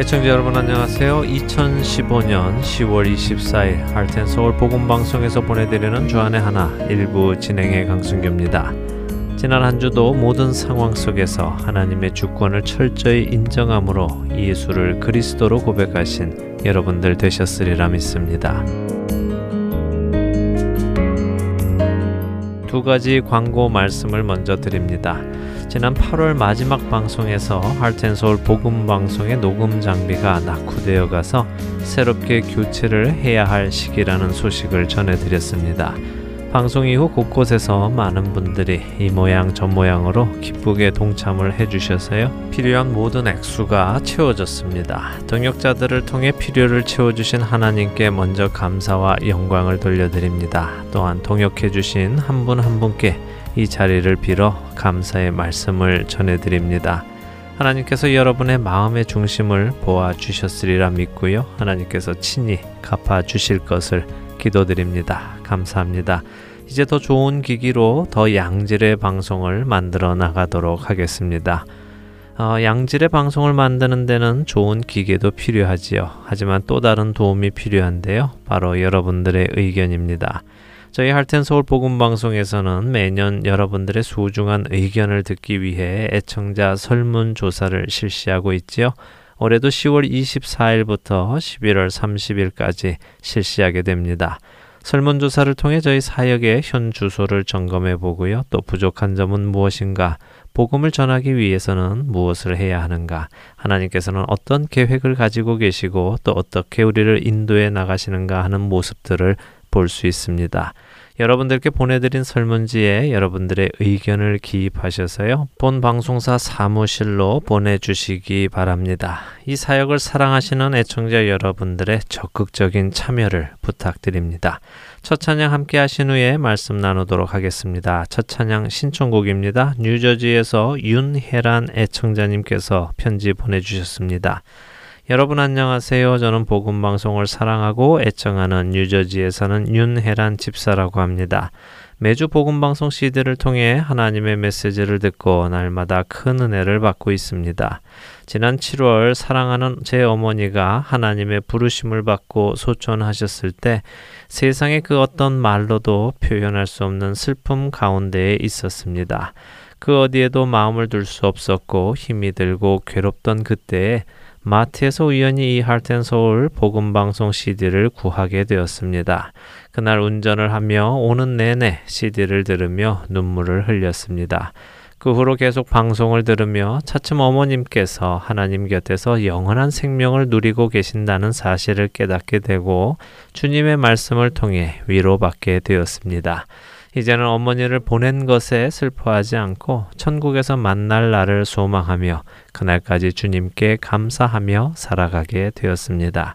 애청자 여러분 안녕하세요. 2015년 10월 24일 할텐 서울 복음 방송에서 보내드리는 주안의 하나 일부 진행의 강승규입니다. 지난 한 주도 모든 상황 속에서 하나님의 주권을 철저히 인정함으로 예수를 그리스도로 고백하신 여러분들 되셨으리라 믿습니다. 두 가지 광고 말씀을 먼저 드립니다. 지난 8월 마지막 방송에서 할텐서울 복음 방송의 녹음 장비가 낙후되어 가서 새롭게 교체를 해야 할 시기라는 소식을 전해드렸습니다. 방송 이후 곳곳에서 많은 분들이 이 모양 저 모양으로 기쁘게 동참을 해주셔서요. 필요한 모든 액수가 채워졌습니다. 동역자들을 통해 필요를 채워주신 하나님께 먼저 감사와 영광을 돌려드립니다. 또한 동역해주신 한 분한 한 분께 이 자리를 빌어 감사의 말씀을 전해드립니다. 하나님께서 여러분의 마음의 중심을 보아 주셨으리라 믿고요. 하나님께서 친히 갚아 주실 것을 기도드립니다. 감사합니다. 이제 더 좋은 기기로 더 양질의 방송을 만들어 나가도록 하겠습니다. 어, 양질의 방송을 만드는 데는 좋은 기계도 필요하지요. 하지만 또 다른 도움이 필요한데요. 바로 여러분들의 의견입니다. 저희 할텐 서울 복음 방송에서는 매년 여러분들의 소중한 의견을 듣기 위해 애청자 설문 조사를 실시하고 있지요. 올해도 10월 24일부터 11월 30일까지 실시하게 됩니다. 설문조사를 통해 저희 사역의 현 주소를 점검해 보고요. 또 부족한 점은 무엇인가, 복음을 전하기 위해서는 무엇을 해야 하는가, 하나님께서는 어떤 계획을 가지고 계시고 또 어떻게 우리를 인도해 나가시는가 하는 모습들을 볼 수 있습니다. 여러분들께 보내드린 설문지에 여러분들의 의견을 기입하셔서요. 본 방송사 사무실로 보내주시기 바랍니다. 이 사역을 사랑하시는 애청자 여러분들의 적극적인 참여를 부탁드립니다. 첫 찬양 함께 하신 후에 말씀 나누도록 하겠습니다. 첫 찬양 신청곡입니다. 뉴저지에서 윤혜란 애청자님께서 편지 보내주셨습니다. 여러분 안녕하세요. 저는 복음 방송을 사랑하고 애청하는 뉴저지에 사는 윤혜란 집사라고 합니다. 매주 복음 방송 CD를 통해 하나님의 메시지를 듣고 날마다 큰 은혜를 받고 있습니다. 지난 7월 사랑하는 제 어머니가 하나님의 부르심을 받고 소천하셨을 때 세상의 그 어떤 말로도 표현할 수 없는 슬픔 가운데에 있었습니다. 그 어디에도 마음을 둘 수 없었고 힘이 들고 괴롭던 그때에 마트에서 우연히 이 할텐 서울 복음 방송 CD를 구하게 되었습니다. 그날 운전을 하며 오는 내내 CD를 들으며 눈물을 흘렸습니다. 그 후로 계속 방송을 들으며 차츰 어머님께서 하나님 곁에서 영원한 생명을 누리고 계신다는 사실을 깨닫게 되고 주님의 말씀을 통해 위로받게 되었습니다. 이제는 어머니를 보낸 것에 슬퍼하지 않고 천국에서 만날 날을 소망하며 그날까지 주님께 감사하며 살아가게 되었습니다.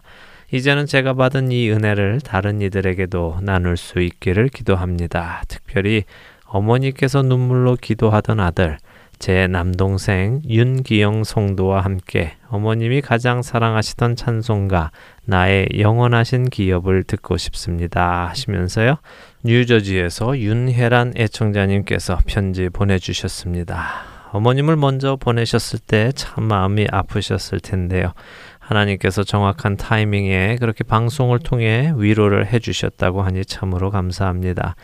이제는 제가 받은 이 은혜를 다른 이들에게도 나눌 수 있기를 기도합니다. 특별히 어머니께서 눈물로 기도하던 아들, 제 남동생 윤기영 성도와 함께 어머님이 가장 사랑하시던 찬송가 나의 영원하신 기업을 듣고 싶습니다 하시면서요. 뉴저지에서 윤혜란 애청자님께서 편지 보내주셨습니다. 어머님을 먼저 보내셨을 때 참 마음이 아프셨을 텐데요. 하나님께서 정확한 타이밍에 그렇게 방송을 통해 위로를 해주셨다고 하니 참으로 감사합니다.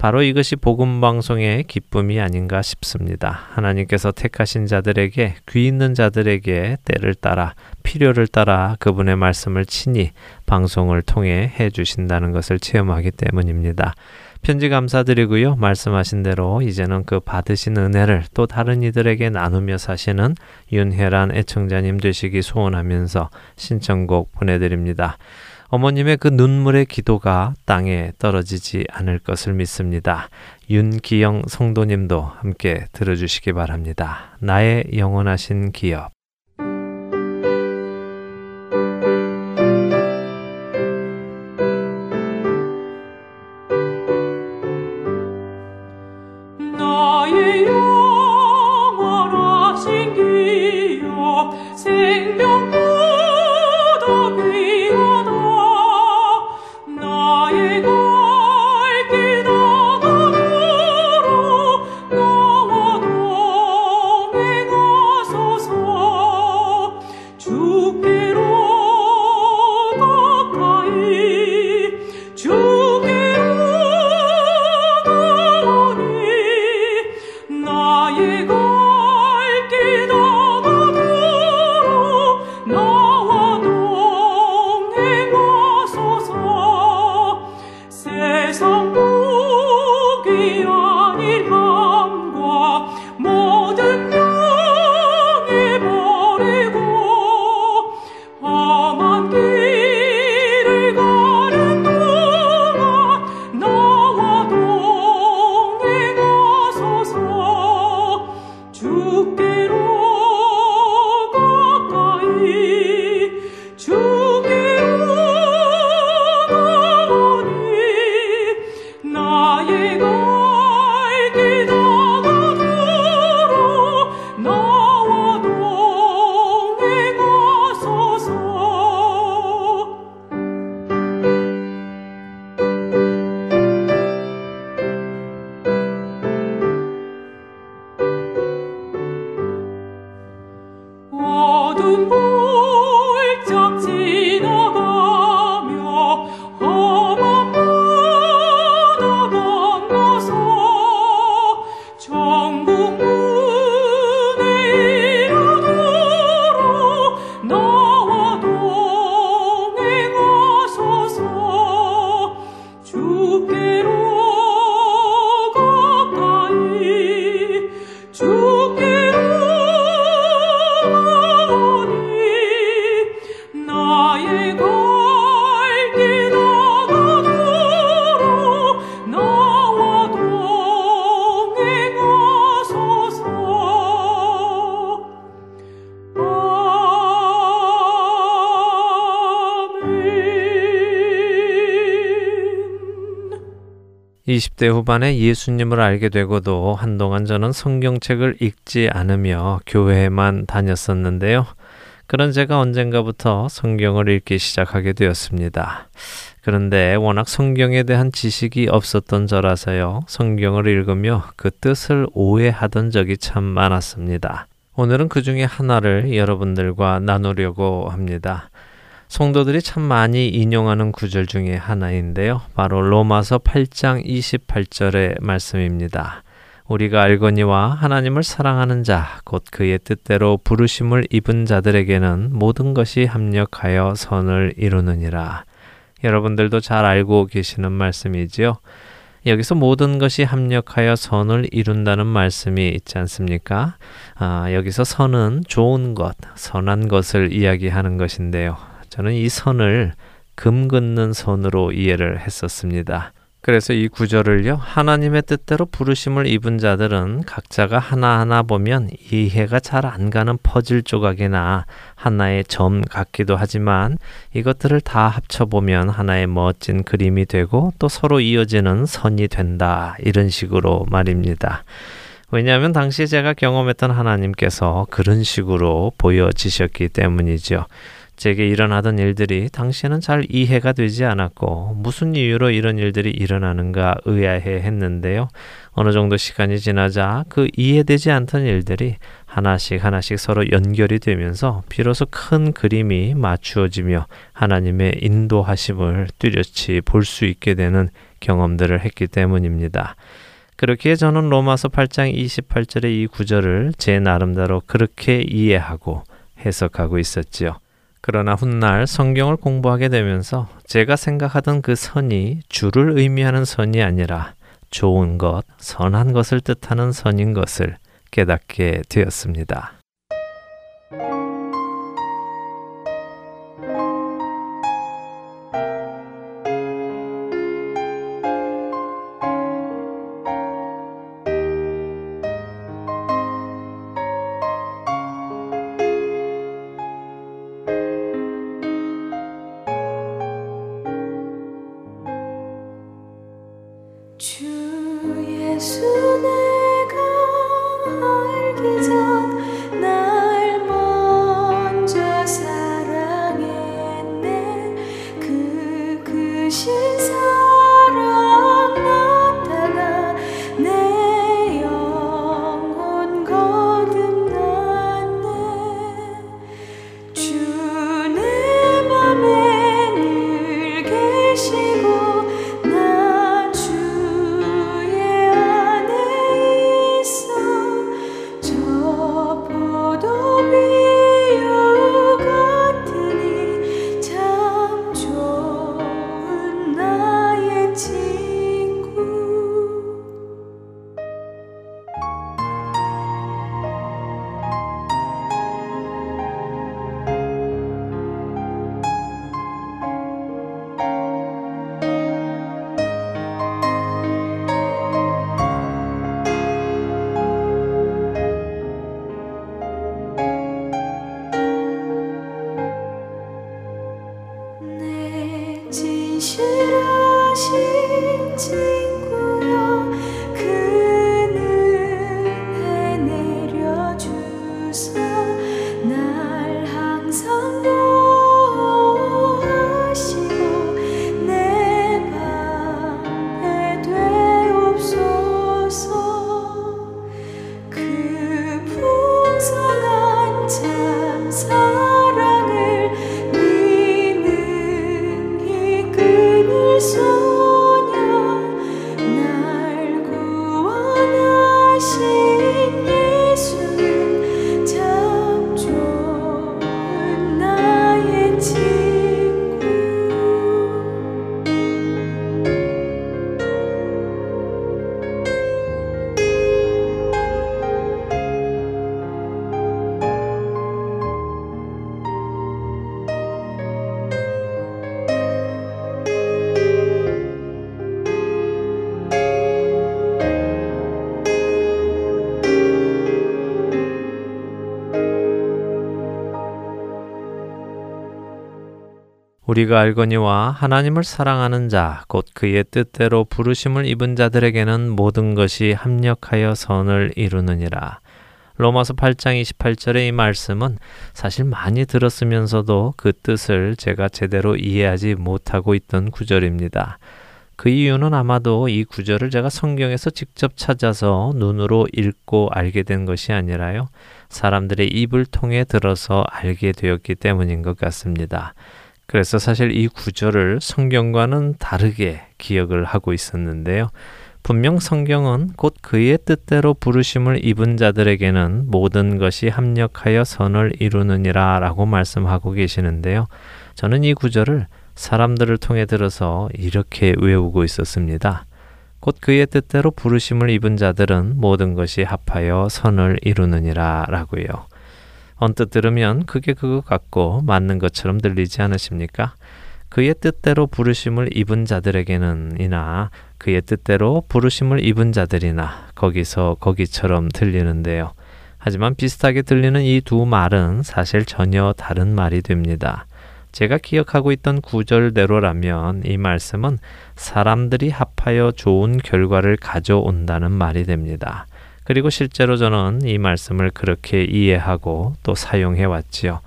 바로 이것이 복음 방송의 기쁨이 아닌가 싶습니다. 하나님께서 택하신 자들에게 귀 있는 자들에게 때를 따라 필요를 따라 그분의 말씀을 친히 방송을 통해 해 주신다는 것을 체험하기 때문입니다. 편지 감사드리고요. 말씀하신 대로 이제는 그 받으신 은혜를 또 다른 이들에게 나누며 사시는 윤혜란 애청자님 되시기 소원하면서 신청곡 보내드립니다. 어머님의 그 눈물의 기도가 땅에 떨어지지 않을 것을 믿습니다. 윤기영 성도님도 함께 들어주시기 바랍니다. 나의 영원하신 기업. 20대 후반에 예수님을 알게 되고도 한동안 저는 성경책을 읽지 않으며 교회에만 다녔었는데요. 그런 제가 언젠가부터 성경을 읽기 시작하게 되었습니다. 그런데 워낙 성경에 대한 지식이 없었던 저라서요. 성경을 읽으며 그 뜻을 오해하던 적이 참 많았습니다. 오늘은 그 중에 하나를 여러분들과 나누려고 합니다. 성도들이 참 많이 인용하는 구절 중에 하나인데요. 바로 로마서 8장 28절의 말씀입니다. 우리가 알거니와 하나님을 사랑하는 자, 곧 그의 뜻대로 부르심을 입은 자들에게는 모든 것이 합력하여 선을 이루느니라. 여러분들도 잘 알고 계시는 말씀이지요. 여기서 모든 것이 합력하여 선을 이룬다는 말씀이 있지 않습니까? 아, 여기서 선은 좋은 것, 선한 것을 이야기하는 것인데요. 저는 이 선을 금 긋는 선으로 이해를 했었습니다. 그래서 이 구절을요, 하나님의 뜻대로 부르심을 입은 자들은 각자가 하나하나 보면 이해가 잘 안 가는 퍼즐 조각이나 하나의 점 같기도 하지만 이것들을 다 합쳐보면 하나의 멋진 그림이 되고 또 서로 이어지는 선이 된다. 이런 식으로 말입니다. 왜냐하면 당시 제가 경험했던 하나님께서 그런 식으로 보여지셨기 때문이죠. 제게 일어나던 일들이 당시에는 잘 이해가 되지 않았고 무슨 이유로 이런 일들이 일어나는가 의아해 했는데요. 어느 정도 시간이 지나자 그 이해되지 않던 일들이 하나씩 하나씩 서로 연결이 되면서 비로소 큰 그림이 맞추어지며 하나님의 인도하심을 뚜렷이 볼 수 있게 되는 경험들을 했기 때문입니다. 그렇게 저는 로마서 8장 28절의 이 구절을 제 나름대로 그렇게 이해하고 해석하고 있었지요. 그러나 훗날 성경을 공부하게 되면서 제가 생각하던 그 선이 주를 의미하는 선이 아니라 좋은 것, 선한 것을 뜻하는 선인 것을 깨닫게 되었습니다. 우리가 알거니와 하나님을 사랑하는 자, 곧 그의 뜻대로 부르심을 입은 자들에게는 모든 것이 합력하여 선을 이루느니라. 로마서 8장 28절의 이 말씀은 사실 많이 들었으면서도 그 뜻을 제가 제대로 이해하지 못하고 있던 구절입니다. 그 이유는 아마도 이 구절을 제가 성경에서 직접 찾아서 눈으로 읽고 알게 된 것이 아니라요. 사람들의 입을 통해 들어서 알게 되었기 때문인 것 같습니다. 그래서 사실 이 구절을 성경과는 다르게 기억을 하고 있었는데요. 분명 성경은 곧 그의 뜻대로 부르심을 입은 자들에게는 모든 것이 합력하여 선을 이루느니라 라고 말씀하고 계시는데요. 저는 이 구절을 사람들을 통해 들어서 이렇게 외우고 있었습니다. 곧 그의 뜻대로 부르심을 입은 자들은 모든 것이 합하여 선을 이루느니라 라고요. 언뜻 들으면 그게 그것 같고 맞는 것처럼 들리지 않으십니까? 그의 뜻대로 부르심을 입은 자들에게는 이나 그의 뜻대로 부르심을 입은 자들이나 거기서 거기처럼 들리는데요. 하지만 비슷하게 들리는 이 두 말은 사실 전혀 다른 말이 됩니다. 제가 기억하고 있던 구절대로라면 이 말씀은 사람들이 합하여 좋은 결과를 가져온다는 말이 됩니다. 그리고 실제로 저는 이 말씀을 그렇게 이해하고 또 사용해 왔지요.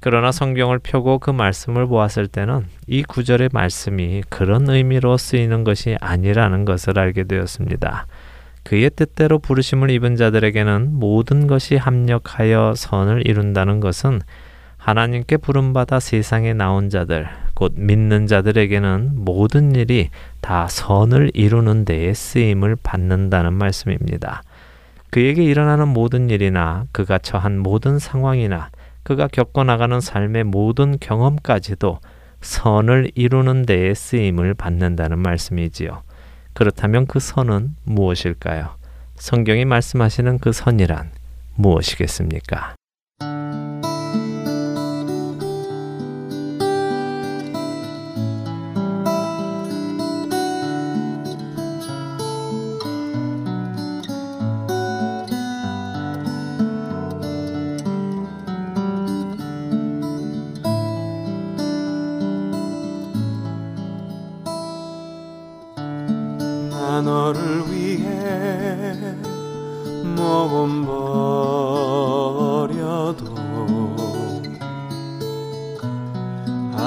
그러나 성경을 펴고 그 말씀을 보았을 때는 이 구절의 말씀이 그런 의미로 쓰이는 것이 아니라는 것을 알게 되었습니다. 그의 뜻대로 부르심을 입은 자들에게는 모든 것이 합력하여 선을 이룬다는 것은 하나님께 부름받아 세상에 나온 자들, 곧 믿는 자들에게는 모든 일이 다 선을 이루는 데에 쓰임을 받는다는 말씀입니다. 그에게 일어나는 모든 일이나 그가 처한 모든 상황이나 그가 겪어 나가는 삶의 모든 경험까지도 선을 이루는 데에 쓰임을 받는다는 말씀이지요. 그렇다면 그 선은 무엇일까요? 성경이 말씀하시는 그 선이란 무엇이겠습니까?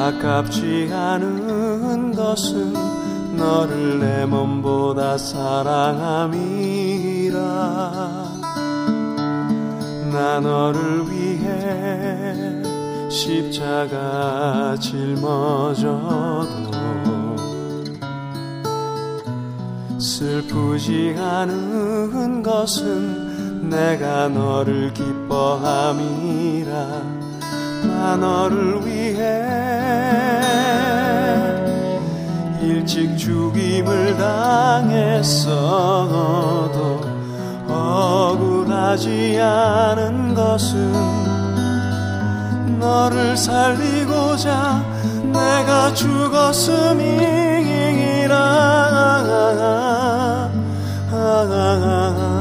아깝지 않은 것은 너를 내 몸보다 사랑함이라. 나 너를 위해 십자가 짊어져도 슬프지 않은 것은 내가 너를 기뻐함이라. 나 너를 위해 일찍 죽임을 당했어도 억울하지 않은 것은 너를 살리고자 내가 죽었음이라 아깝지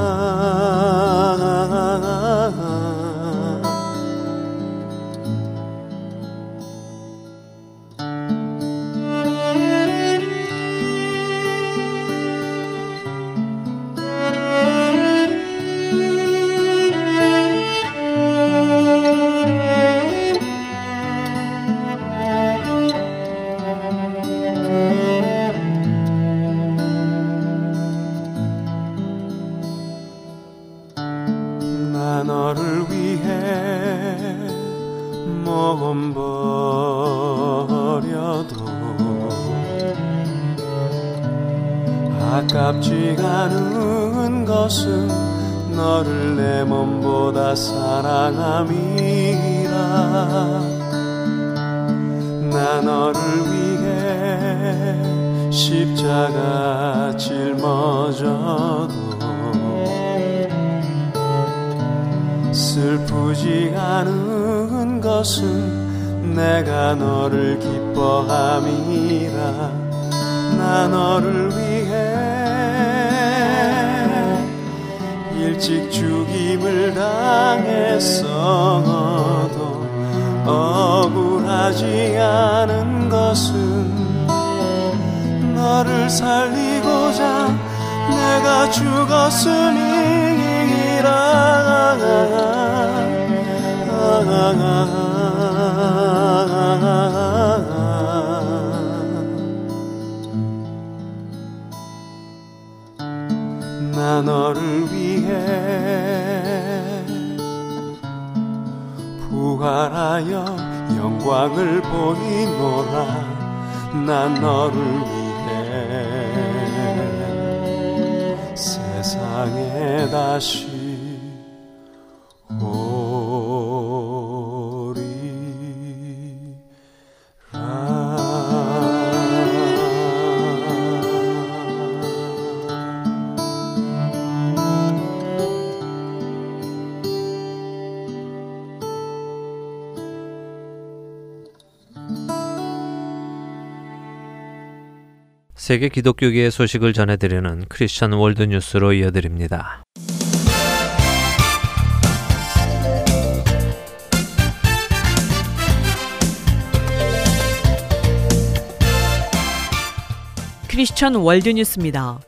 것은 내가 너를 기뻐함이라. 나 너를 위해 일찍 죽임을 당했어도 억울한 하지 않은 것은 너를 살리고자 내가 죽었음이라 나 너를 위해 부활하여 영광을 보이노라. 난 너를 위해 세상에 다시 세계 기독교계의 소식을 전해드리는 Christian World News로 이어드립니다. Christian World News입니다.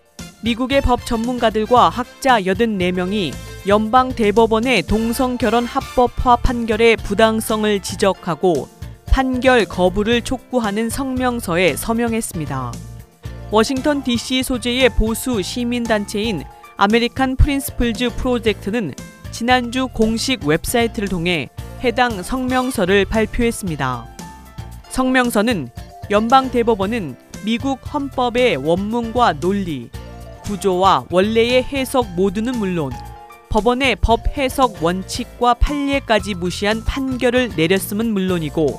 미국의 법 전문가들과 학자 84명이 연방 대법원의 동성 결혼 합법화 판결의 부당성을 지적하고 판결 거부를 촉구하는 성명서에 서명했습니다. 워싱턴 DC 소재의 보수 시민단체인 American Principles Project는 지난주 공식 웹사이트를 통해 해당 성명서를 발표했습니다. 성명서는 연방 대법원은 미국 헌법의 원문과 논리, 구조와 원래의 해석 모두는 물론 법원의 법 해석 원칙과 판례까지 무시한 판결을 내렸음은 물론이고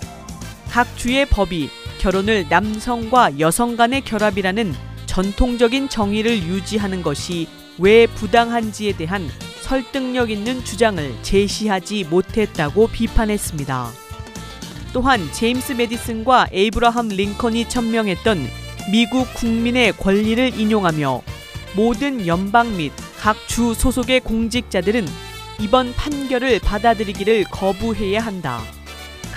각 주의 법이 결혼을 남성과 여성 간의 결합이라는 전통적인 정의를 유지하는 것이 왜 부당한지에 대한 설득력 있는 주장을 제시하지 못했다고 비판했습니다. 또한 제임스 메디슨과 에이브라함 링컨이 천명했던 미국 국민의 권리를 인용하며 모든 연방 및 각 주 소속의 공직자들은 이번 판결을 받아들이기를 거부해야 한다.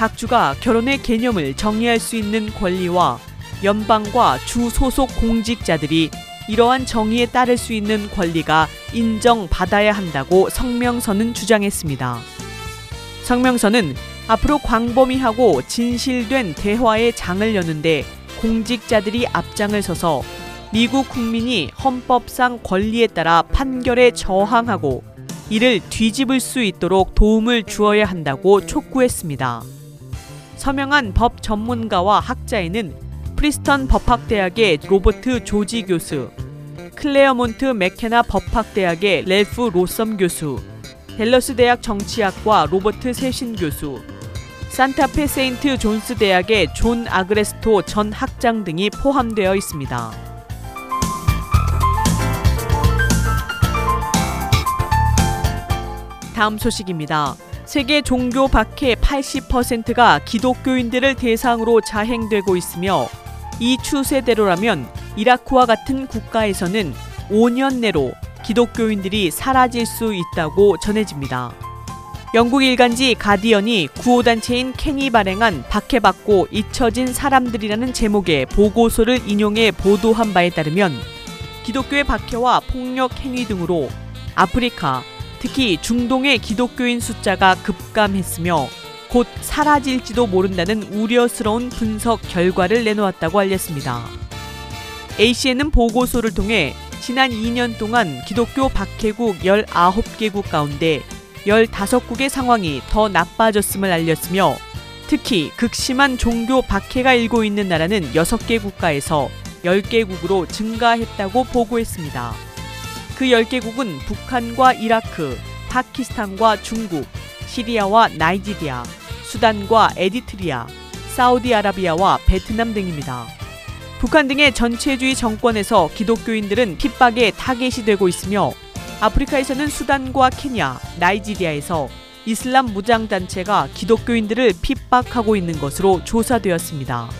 각 주가 결혼의 개념을 정의할 수 있는 권리와 연방과 주 소속 공직자들이 이러한 정의에 따를 수 있는 권리가 인정받아야 한다고 성명서는 주장했습니다. 성명서는 앞으로 광범위하고 진실된 대화의 장을 여는데 공직자들이 앞장을 서서 미국 국민이 헌법상 권리에 따라 판결에 저항하고 이를 뒤집을 수 있도록 도움을 주어야 한다고 촉구했습니다. 서명한 법 전문가와 학자에는 프린스턴 법학대학의 로버트 조지 교수, 클레어몬트 맥케나 법학대학의 랠프 로썸 교수, 댈러스 대학 정치학과 로버트 세신 교수, 산타페 세인트 존스 대학의 존 아그레스토 전 학장 등이 포함되어 있습니다. 다음 소식입니다. 세계 종교 박해 80%가 기독교인들을 대상으로 자행되고 있으며 이 추세대로라면 이라크와 같은 국가에서는 5년 내로 기독교인들이 사라질 수 있다고 전해집니다. 영국 일간지 가디언이 구호단체인 캔이 발행한 박해받고 잊혀진 사람들이라는 제목의 보고서를 인용해 보도한 바에 따르면 기독교의 박해와 폭력 행위 등으로 아프리카, 특히 중동의 기독교인 숫자가 급감했으며 곧 사라질지도 모른다는 우려스러운 분석 결과를 내놓았다고 알렸습니다. ACN은 보고서를 통해 지난 2년 동안 기독교 박해국 19개국 가운데 15국의 상황이 더 나빠졌음을 알렸으며 특히 극심한 종교 박해가 일고 있는 나라는 6개 국가에서 10개국으로 증가했다고 보고했습니다. 그 10개국은 북한과 이라크, 파키스탄과 중국, 시리아와 나이지리아, 수단과 에리트레아, 사우디아라비아와 베트남 등입니다. 북한 등의 전체주의 정권에서 기독교인들은 핍박에 타겟이 되고 있으며 아프리카에서는 수단과 케냐, 나이지리아에서 이슬람 무장단체가 기독교인들을 핍박하고 있는 것으로 조사되었습니다.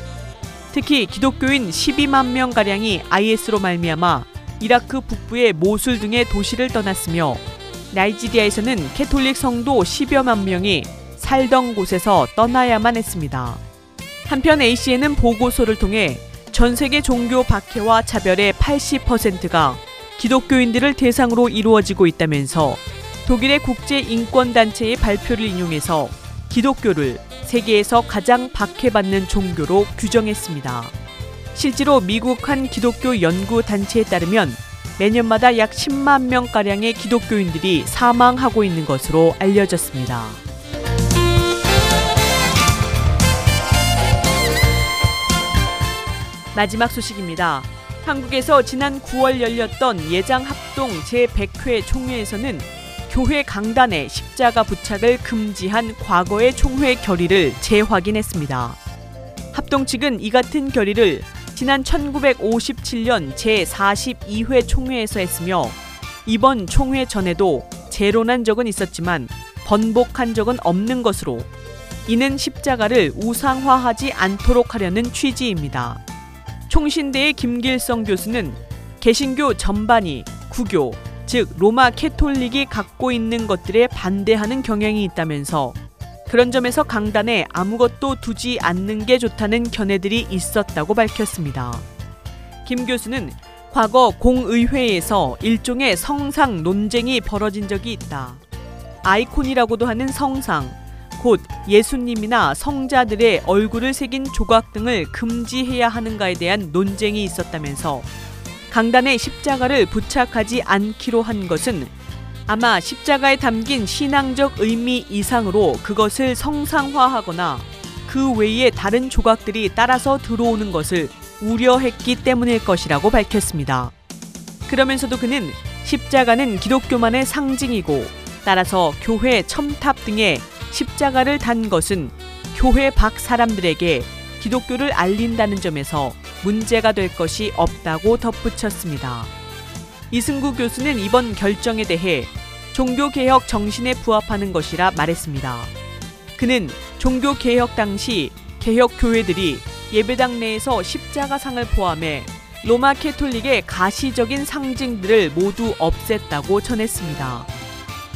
특히 기독교인 12만 명가량이 IS로 말미암아 이라크 북부의 모술 등의 도시를 떠났으며 나이지리아에서는 캐톨릭 성도 10여만 명이 살던 곳에서 떠나야만 했습니다. 한편 ACN은 보고서를 통해 전 세계 종교 박해와 차별의 80%가 기독교인들을 대상으로 이루어지고 있다면서 독일의 국제인권단체의 발표를 인용해서 기독교를 세계에서 가장 박해받는 종교로 규정했습니다. 실제로 미국 한 기독교 연구 단체에 따르면 매년마다 약 10만 명가량의 기독교인들이 사망하고 있는 것으로 알려졌습니다. 마지막 소식입니다. 한국에서 지난 9월 열렸던 예장 합동 제100회 총회에서는 교회 강단에 십자가 부착을 금지한 과거의 총회 결의를 재확인했습니다. 합동 측은 이 같은 결의를 지난 1957년 제42회 총회에서 했으며 이번 총회 전에도 재론한 적은 있었지만 번복한 적은 없는 것으로 이는 십자가를 우상화하지 않도록 하려는 취지입니다. 총신대의 김길성 교수는 개신교 전반이 구교, 즉 로마 캐톨릭이 갖고 있는 것들에 반대하는 경향이 있다면서 그런 점에서 강단에 아무것도 두지 않는 게 좋다는 견해들이 있었다고 밝혔습니다. 김 교수는 과거 공의회에서 일종의 성상 논쟁이 벌어진 적이 있다. 아이콘이라고도 하는 성상, 곧 예수님이나 성자들의 얼굴을 새긴 조각 등을 금지해야 하는가에 대한 논쟁이 있었다면서 강단에 십자가를 부착하지 않기로 한 것은 아마 십자가에 담긴 신앙적 의미 이상으로 그것을 성상화하거나 그 외에 다른 조각들이 따라서 들어오는 것을 우려했기 때문일 것이라고 밝혔습니다. 그러면서도 그는 십자가는 기독교만의 상징이고 따라서 교회 첨탑 등에 십자가를 단 것은 교회 밖 사람들에게 기독교를 알린다는 점에서 문제가 될 것이 없다고 덧붙였습니다. 이승구 교수는 이번 결정에 대해 종교개혁 정신에 부합하는 것이라 말했습니다. 그는 종교개혁 당시 개혁교회들이 예배당 내에서 십자가상을 포함해 로마 캐톨릭의 가시적인 상징들을 모두 없앴다고 전했습니다.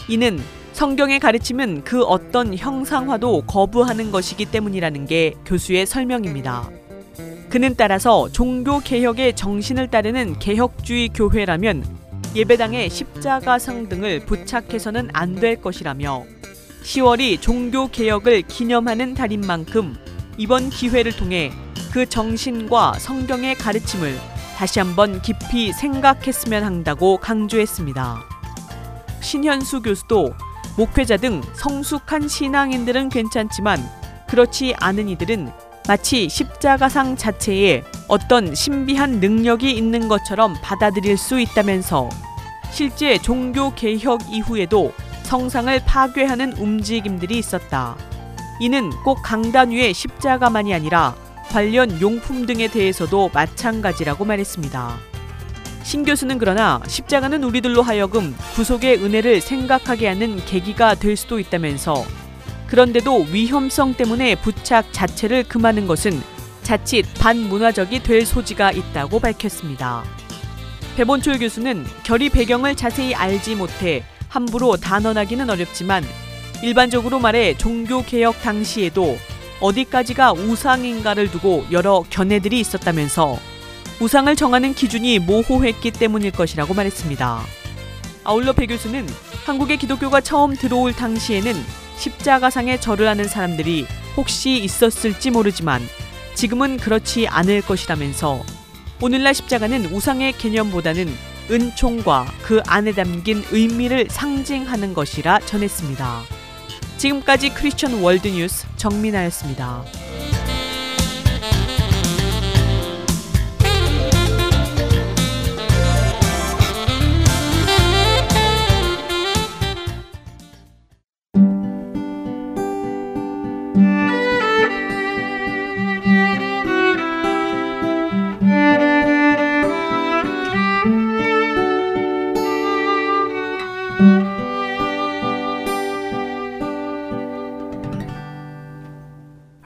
이는 성경의 가르침은 그 어떤 형상화도 거부하는 것이기 때문이라는 게 교수의 설명입니다. 그는 따라서 종교 개혁의 정신을 따르는 개혁주의 교회라면 예배당에 십자가상 등을 부착해서는 안 될 것이라며 10월이 종교 개혁을 기념하는 달인 만큼 이번 기회를 통해 그 정신과 성경의 가르침을 다시 한번 깊이 생각했으면 한다고 강조했습니다. 신현수 교수도 목회자 등 성숙한 신앙인들은 괜찮지만 그렇지 않은 이들은 마치 십자가상 자체에 어떤 신비한 능력이 있는 것처럼 받아들일 수 있다면서 실제 종교 개혁 이후에도 성상을 파괴하는 움직임들이 있었다. 이는 꼭 강단 위의 십자가만이 아니라 관련 용품 등에 대해서도 마찬가지라고 말했습니다. 신 교수는 그러나 십자가는 우리들로 하여금 구속의 은혜를 생각하게 하는 계기가 될 수도 있다면서 그런데도 위험성 때문에 부착 자체를 금하는 것은 자칫 반문화적이 될 소지가 있다고 밝혔습니다. 배본철 교수는 결의 배경을 자세히 알지 못해 함부로 단언하기는 어렵지만 일반적으로 말해 종교 개혁 당시에도 어디까지가 우상인가를 두고 여러 견해들이 있었다면서 우상을 정하는 기준이 모호했기 때문일 것이라고 말했습니다. 아울러 배 교수는 한국의 기독교가 처음 들어올 당시에는 십자가상에 절을 하는 사람들이 혹시 있었을지 모르지만 지금은 그렇지 않을 것이라면서 오늘날 십자가는 우상의 개념보다는 은총과 그 안에 담긴 의미를 상징하는 것이라 전했습니다. 지금까지 크리스천 월드뉴스 정민아였습니다.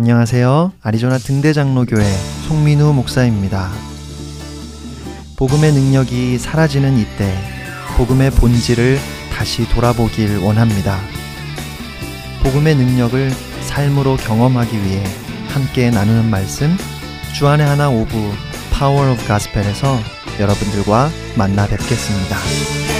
안녕하세요. 아리조나 등대장로교회 송민우 목사입니다. 복음의 능력이 사라지는 이때 복음의 본질을 다시 돌아보길 원합니다. 복음의 능력을 삶으로 경험하기 위해 함께 나누는 말씀 주안의 하나 오부 Power of Gospel에서 여러분들과 만나 뵙겠습니다.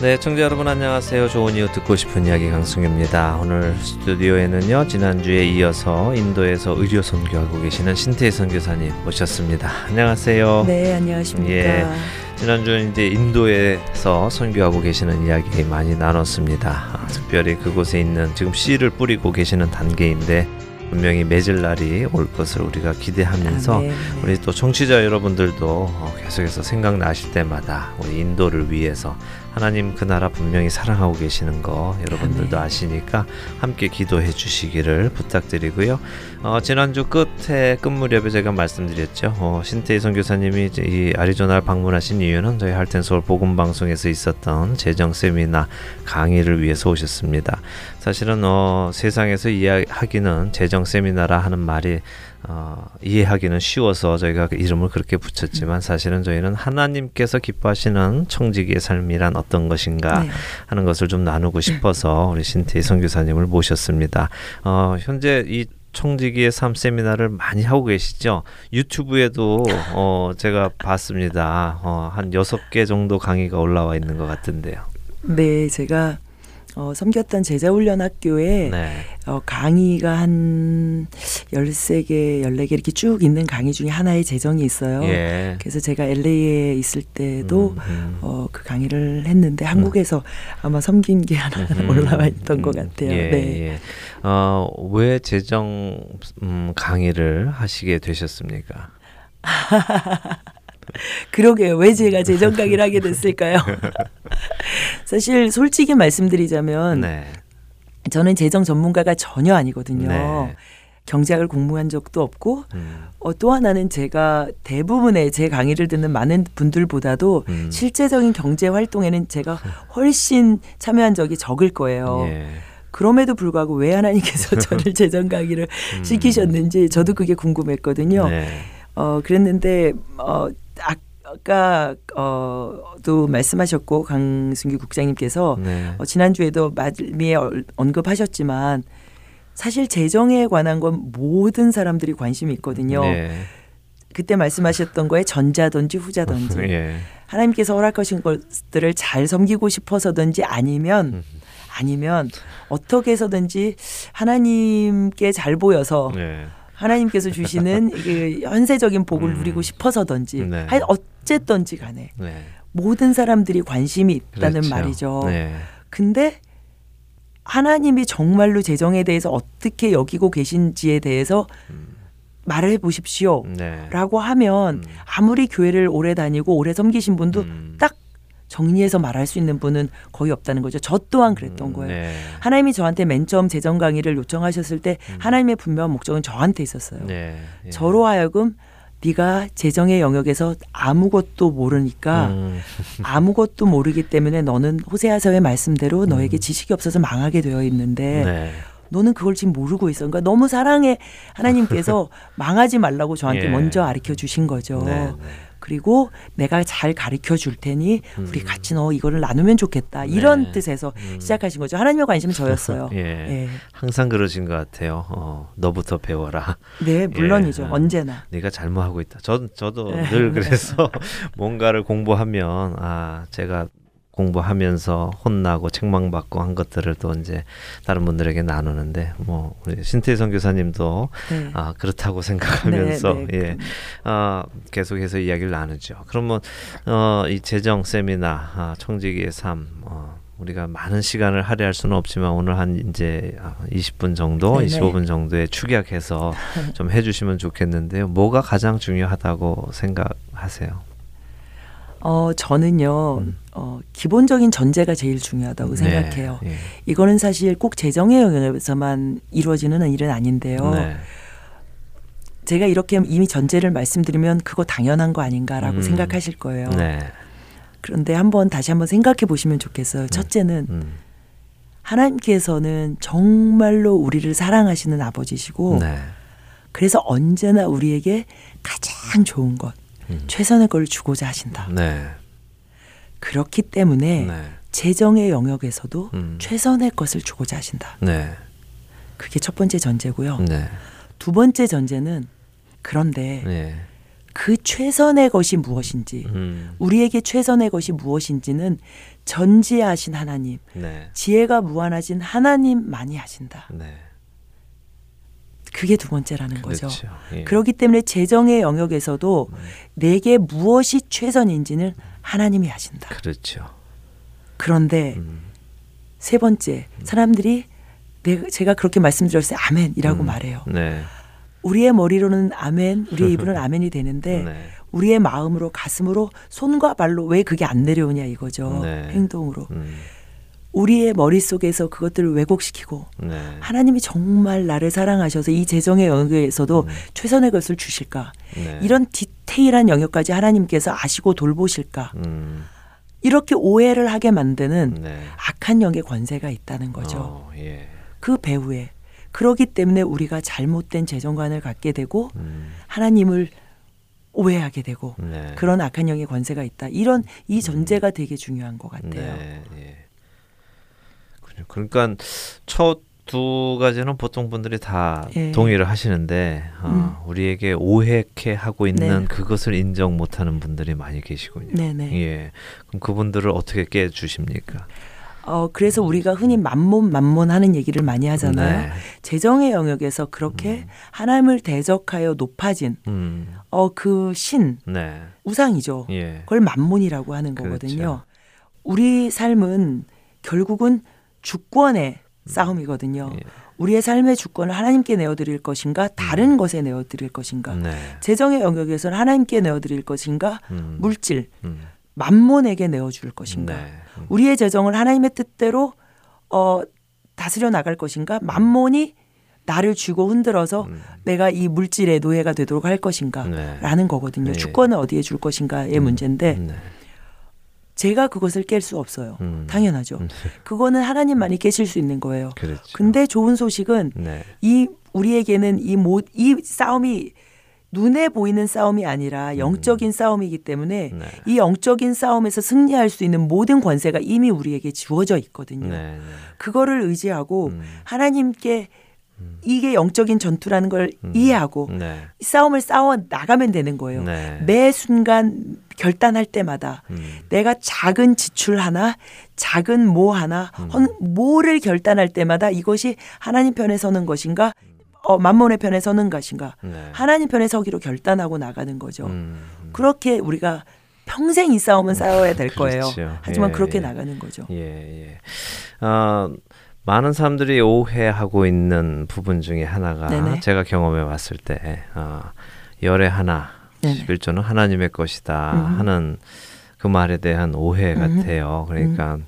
네, 청자 여러분 안녕하세요. 좋은 이유 듣고 싶은 이야기 강승입니다. 오늘 스튜디오에는요 지난주에 이어서 인도에서 의료 선교하고 계시는 신태희 선교사님 모셨습니다. 안녕하세요. 네, 안녕하십니까. 예, 지난주는 이제 인도에서 선교하고 계시는 이야기 많이 나눴습니다. 아, 특별히 그곳에 있는 지금 씨를 뿌리고 계시는 단계인데 분명히 맺을 날이 올 것을 우리가 기대하면서 아, 네. 우리 또 청취자 여러분들도 어, 계속해서 생각나실 때마다 우리 인도를 위해서 하나님 그 나라 분명히 사랑하고 계시는 거 여러분들도 아, 네. 아시니까 함께 기도해 주시기를 부탁드리고요. 어, 지난주 끝에 끝 무렵에 제가 말씀드렸죠. 어, 신태희 선교사님이 이 아리조나를 방문하신 이유는 저희 할텐 서울 복음 방송에서 있었던 재정 세미나 강의를 위해서 오셨습니다. 사실은 어, 세상에서 이야기하기는 재정 세미나라 하는 말이 어, 이해하기는 쉬워서 저희가 그 이름을 그렇게 붙였지만 사실은 저희는 하나님께서 기뻐하시는 청지기의 삶이란 어떤 것인가 네. 하는 것을 좀 나누고 싶어서 우리 신태희 선교사님을 모셨습니다. 어, 현재 이 청지기의 삶 세미나를 많이 하고 계시죠. 유튜브에도 어, 제가 봤습니다. 어, 한 여섯 개 정도 강의가 올라와 있는 것 같은데요. 네, 제가 어, 섬겼던 제자훈련 학교에 네. 어, 강의가 한 열세 개 열네 개 이렇게 쭉 있는 강의 중에 하나의 재정이 있어요. 예. 그래서 제가 LA에 있을 때도 음, 음. 어, 그 강의를 했는데 한국에서 음. 아마 섬긴 게 하나 음, 올라와 있던 것 같아요. 예, 네. 예. 어, 왜 재정 음, 강의를 하시게 되셨습니까? 그러게요. 왜 제가 재정 강의를 하게 됐을까요? 사실 솔직히 말씀드리자면 네. 저는 재정 전문가가 전혀 아니거든요. 네. 경제학을 공부한 적도 없고 음. 어, 또 하나는 제가 대부분의 제 강의를 듣는 많은 분들보다도 음. 실제적인 경제 활동에는 제가 훨씬 참여한 적이 적을 거예요. 예. 그럼에도 불구하고 왜 하나님께서 저를 재정 강의를 음. 시키셨는지 저도 그게 궁금했거든요. 네. 어 그랬는데 어 아까 어또 말씀하셨고 강승규 국장님께서 네. 어, 지난주에도 말미에 언급하셨지만 사실 재정에 관한 건 모든 사람들이 관심이 있거든요. 네. 그때 말씀하셨던 거에 전자든지 후자든지 예. 하나님께서 허락하신 것들을 잘 섬기고 싶어서든지 아니면 음. 아니면 어떻게 해서든지 하나님께 잘 보여서 네. 하나님께서 주시는 이게 현세적인 복을 음. 누리고 싶어서든지 네. 하 어쨌든지 간에 네. 모든 사람들이 관심이 있다는 그렇죠. 말이죠. 네. 근데 하나님이 정말로 재정에 대해서 어떻게 여기고 계신지에 대해서 음. 말해 보십시오. 네. 라고 하면 음. 아무리 교회를 오래 다니고 오래 섬기신 분도 음. 딱 정리해서 말할 수 있는 분은 거의 없다는 거죠. 저 또한 그랬던 음, 거예요. 네. 하나님이 저한테 맨 처음 재정 강의를 요청하셨을 때 음. 하나님의 분명한 목적은 저한테 있었어요. 네. 예. 저로 하여금 네가 재정의 영역에서 아무것도 모르니까 음. 아무것도 모르기 때문에 너는 호세아서의 말씀대로 너에게 음. 지식이 없어서 망하게 되어 있는데 네. 너는 그걸 지금 모르고 있어. 그러니까 너무 사랑해 하나님께서 망하지 말라고 저한테 예. 먼저 아르켜 주신 거죠. 네, 네. 그리고 내가 잘 가르쳐 줄 테니 음. 우리 같이 너 이거를 나누면 좋겠다. 네. 이런 뜻에서 음. 시작하신 거죠. 하나님의 관심은 저였어요. 예. 예. 항상 그러신 것 같아요. 어, 너부터 배워라. 네, 물론이죠. 예. 언제나. 네가 잘못하고 있다. 저 저도 네. 늘 그래서 뭔가를 공부하면 아 제가 공부하면서 혼나고 책망받고 한 것들을 또 이제 다른 분들에게 나누는데 뭐 우리 신태선 교사님도 네. 아 그렇다고 생각하면서 네, 네. 예. 아 계속해서 이야기를 나누죠. 그러면 어이 재정 세미나 아, 청지기의 삶 어, 우리가 많은 시간을 할애할 수는 없지만 오늘 한 이제 20분 정도, 네네. 25분 정도에 축약해서 좀 해주시면 좋겠는데요. 뭐가 가장 중요하다고 생각하세요? 어 저는요 음. 어 기본적인 전제가 제일 중요하다고 네. 생각해요. 네. 이거는 사실 꼭 재정의 영역에서만 이루어지는 일은 아닌데요. 네. 제가 이렇게 이미 전제를 말씀드리면 그거 당연한 거 아닌가라고 음. 생각하실 거예요. 네. 그런데 한번 다시 한번 생각해 보시면 좋겠어요. 음. 첫째는 음. 하나님께서는 정말로 우리를 사랑하시는 아버지시고 네. 그래서 언제나 우리에게 가장 좋은 것, 음. 최선의 걸 주고자 하신다. 네. 그렇기 때문에 네. 재정의 영역에서도 음. 최선의 것을 주고자 하신다. 네. 그게 첫 번째 전제고요. 네. 두 번째 전제는 그런데 네. 그 최선의 것이 무엇인지, 음. 우리에게 최선의 것이 무엇인지는 전지하신 하나님, 네. 지혜가 무한하신 하나님만이 하신다. 네. 그게 두 번째라는 그렇죠. 거죠. 예. 그렇기 때문에 재정의 영역에서도 음. 내게 무엇이 최선인지는 하나님이 하신다. 그렇죠. 그런데 음. 세 번째 음. 사람들이 내가 제가 그렇게 말씀드렸을 때 아멘이라고 음. 말해요. 네. 우리의 머리로는 아멘, 우리의 입으로는 아멘이 되는데 네. 우리의 마음으로 가슴으로 손과 발로 왜 그게 안 내려오냐 이거죠. 네. 행동으로. 음. 우리의 머릿속에서 그것들을 왜곡시키고 네. 하나님이 정말 나를 사랑하셔서 이 재정의 영역에서도 음. 최선의 것을 주실까 네. 이런 디테일한 영역까지 하나님께서 아시고 돌보실까 음. 이렇게 오해를 하게 만드는 네. 악한 영의 권세가 있다는 거죠. 어, 예. 그 배후에 그러기 때문에 우리가 잘못된 재정관을 갖게 되고 음. 하나님을 오해하게 되고 네. 그런 악한 영의 권세가 있다. 이런 이 음. 전제가 되게 중요한 것 같아요. 네, 예. 그러니까 첫 두 가지는 보통 분들이 다 예. 동의를 하시는데 어, 음. 우리에게 오해케 하고 있는 네. 그것을 인정 못하는 분들이 많이 계시군요. 네네. 예. 그럼 그분들을 어떻게 깨 주십니까? 어 그래서 우리가 흔히 만몬 만몬 하는 얘기를 많이 하잖아요. 네. 재정의 영역에서 그렇게 음. 하나님을 대적하여 높아진 음. 어 그 신, 네. 우상이죠. 예. 그걸 만몬이라고 하는 그렇죠. 거거든요. 우리 삶은 결국은 주권의 음. 싸움이거든요. 예. 우리의 삶의 주권을 하나님께 내어드릴 것인가 다른 음. 것에 내어드릴 것인가 네. 재정의 영역에서는 하나님께 내어드릴 것인가 음. 물질 음. 만몬에게 내어줄 것인가 네. 음. 우리의 재정을 하나님의 뜻대로 어, 다스려 나갈 것인가 만몬이 나를 쥐고 흔들어서 음. 내가 이 물질의 노예가 되도록 할 것인가라는 네. 거거든요. 네. 주권을 어디에 줄 것인가의 문제인데 네. 제가 그것을 깰 수 없어요. 음. 당연하죠. 음. 그거는 하나님만이 깨실 수 있는 거예요. 그렇죠. 근데 좋은 소식은 네. 이 우리에게는 이 모, 이 싸움이 눈에 보이는 싸움이 아니라 음. 영적인 음. 싸움이기 때문에 네. 이 영적인 싸움에서 승리할 수 있는 모든 권세가 이미 우리에게 주어져 있거든요. 네, 네. 그거를 의지하고 음. 하나님께 음. 이게 영적인 전투라는 걸 음. 이해하고 네. 싸움을 싸워 나가면 되는 거예요. 네. 매 순간 결단할 때마다 음. 내가 작은 지출 하나, 작은 뭐 하나, 음. 뭐를 결단할 때마다 이것이 하나님 편에 서는 것인가, 어, 만몬의 편에 서는 것인가, 네. 하나님 편에 서기로 결단하고 나가는 거죠. 음. 그렇게 우리가 평생 이 싸움은 싸워야 될 거예요. 그렇죠. 하지만 예, 그렇게 예. 나가는 거죠. 예, 예. 어, 많은 사람들이 오해하고 있는 부분 중에 하나가 네네. 제가 경험해 봤을 때 어, 열의 하나 네네. 11조는 하나님의 것이다 음. 하는 그 말에 대한 오해 음. 같아요. 그러니까 음.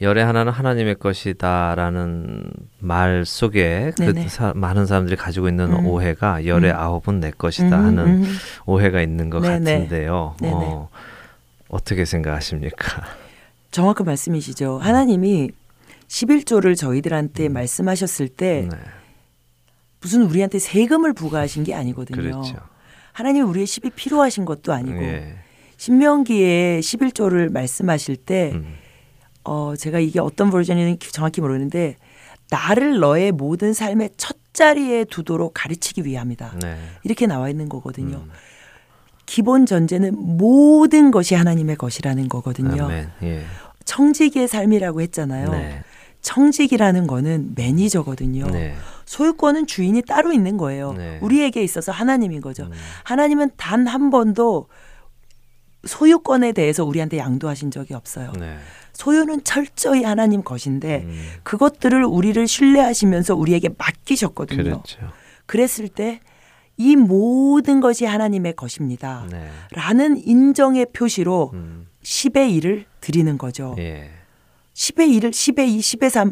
열의 하나는 하나님의 것이다라는 말 속에 그 사, 많은 사람들이 가지고 있는 음. 오해가 열의 음. 아홉은 내 것이다 음, 하는 오해가 있는 것 네네. 같은데요. 어, 어떻게 생각하십니까? 정확한 말씀이시죠. 하나님이 11조를 저희들한테 음. 말씀하셨을 때 네. 무슨 우리한테 세금을 부과하신 게 아니거든요. 그렇죠. 하나님 우리의 10이 필요하신 것도 아니고 예. 신명기에 11조를 말씀하실 때 음. 어, 제가 이게 어떤 버전인지 정확히 모르는데 나를 너의 모든 삶의 첫 자리에 두도록 가르치기 위함이다. 네. 이렇게 나와 있는 거거든요. 음. 기본 전제는 모든 것이 하나님의 것이라는 거거든요. 예. 청지기의 삶이라고 했잖아요. 네. 청직이라는 거는 매니저거든요. 네. 소유권은 주인이 따로 있는 거예요. 네. 우리에게 있어서 하나님인 거죠. 음. 하나님은 단 한 번도 소유권에 대해서 우리한테 양도하신 적이 없어요. 네. 소유는 철저히 하나님 것인데 음. 그것들을 우리를 신뢰하시면서 우리에게 맡기셨거든요. 그렇죠. 그랬을 때 이 모든 것이 하나님의 것입니다. 네. 라는 인정의 표시로 음. 10의 1을 드리는 거죠. 예. 10의 1을 10의 2, 10의 3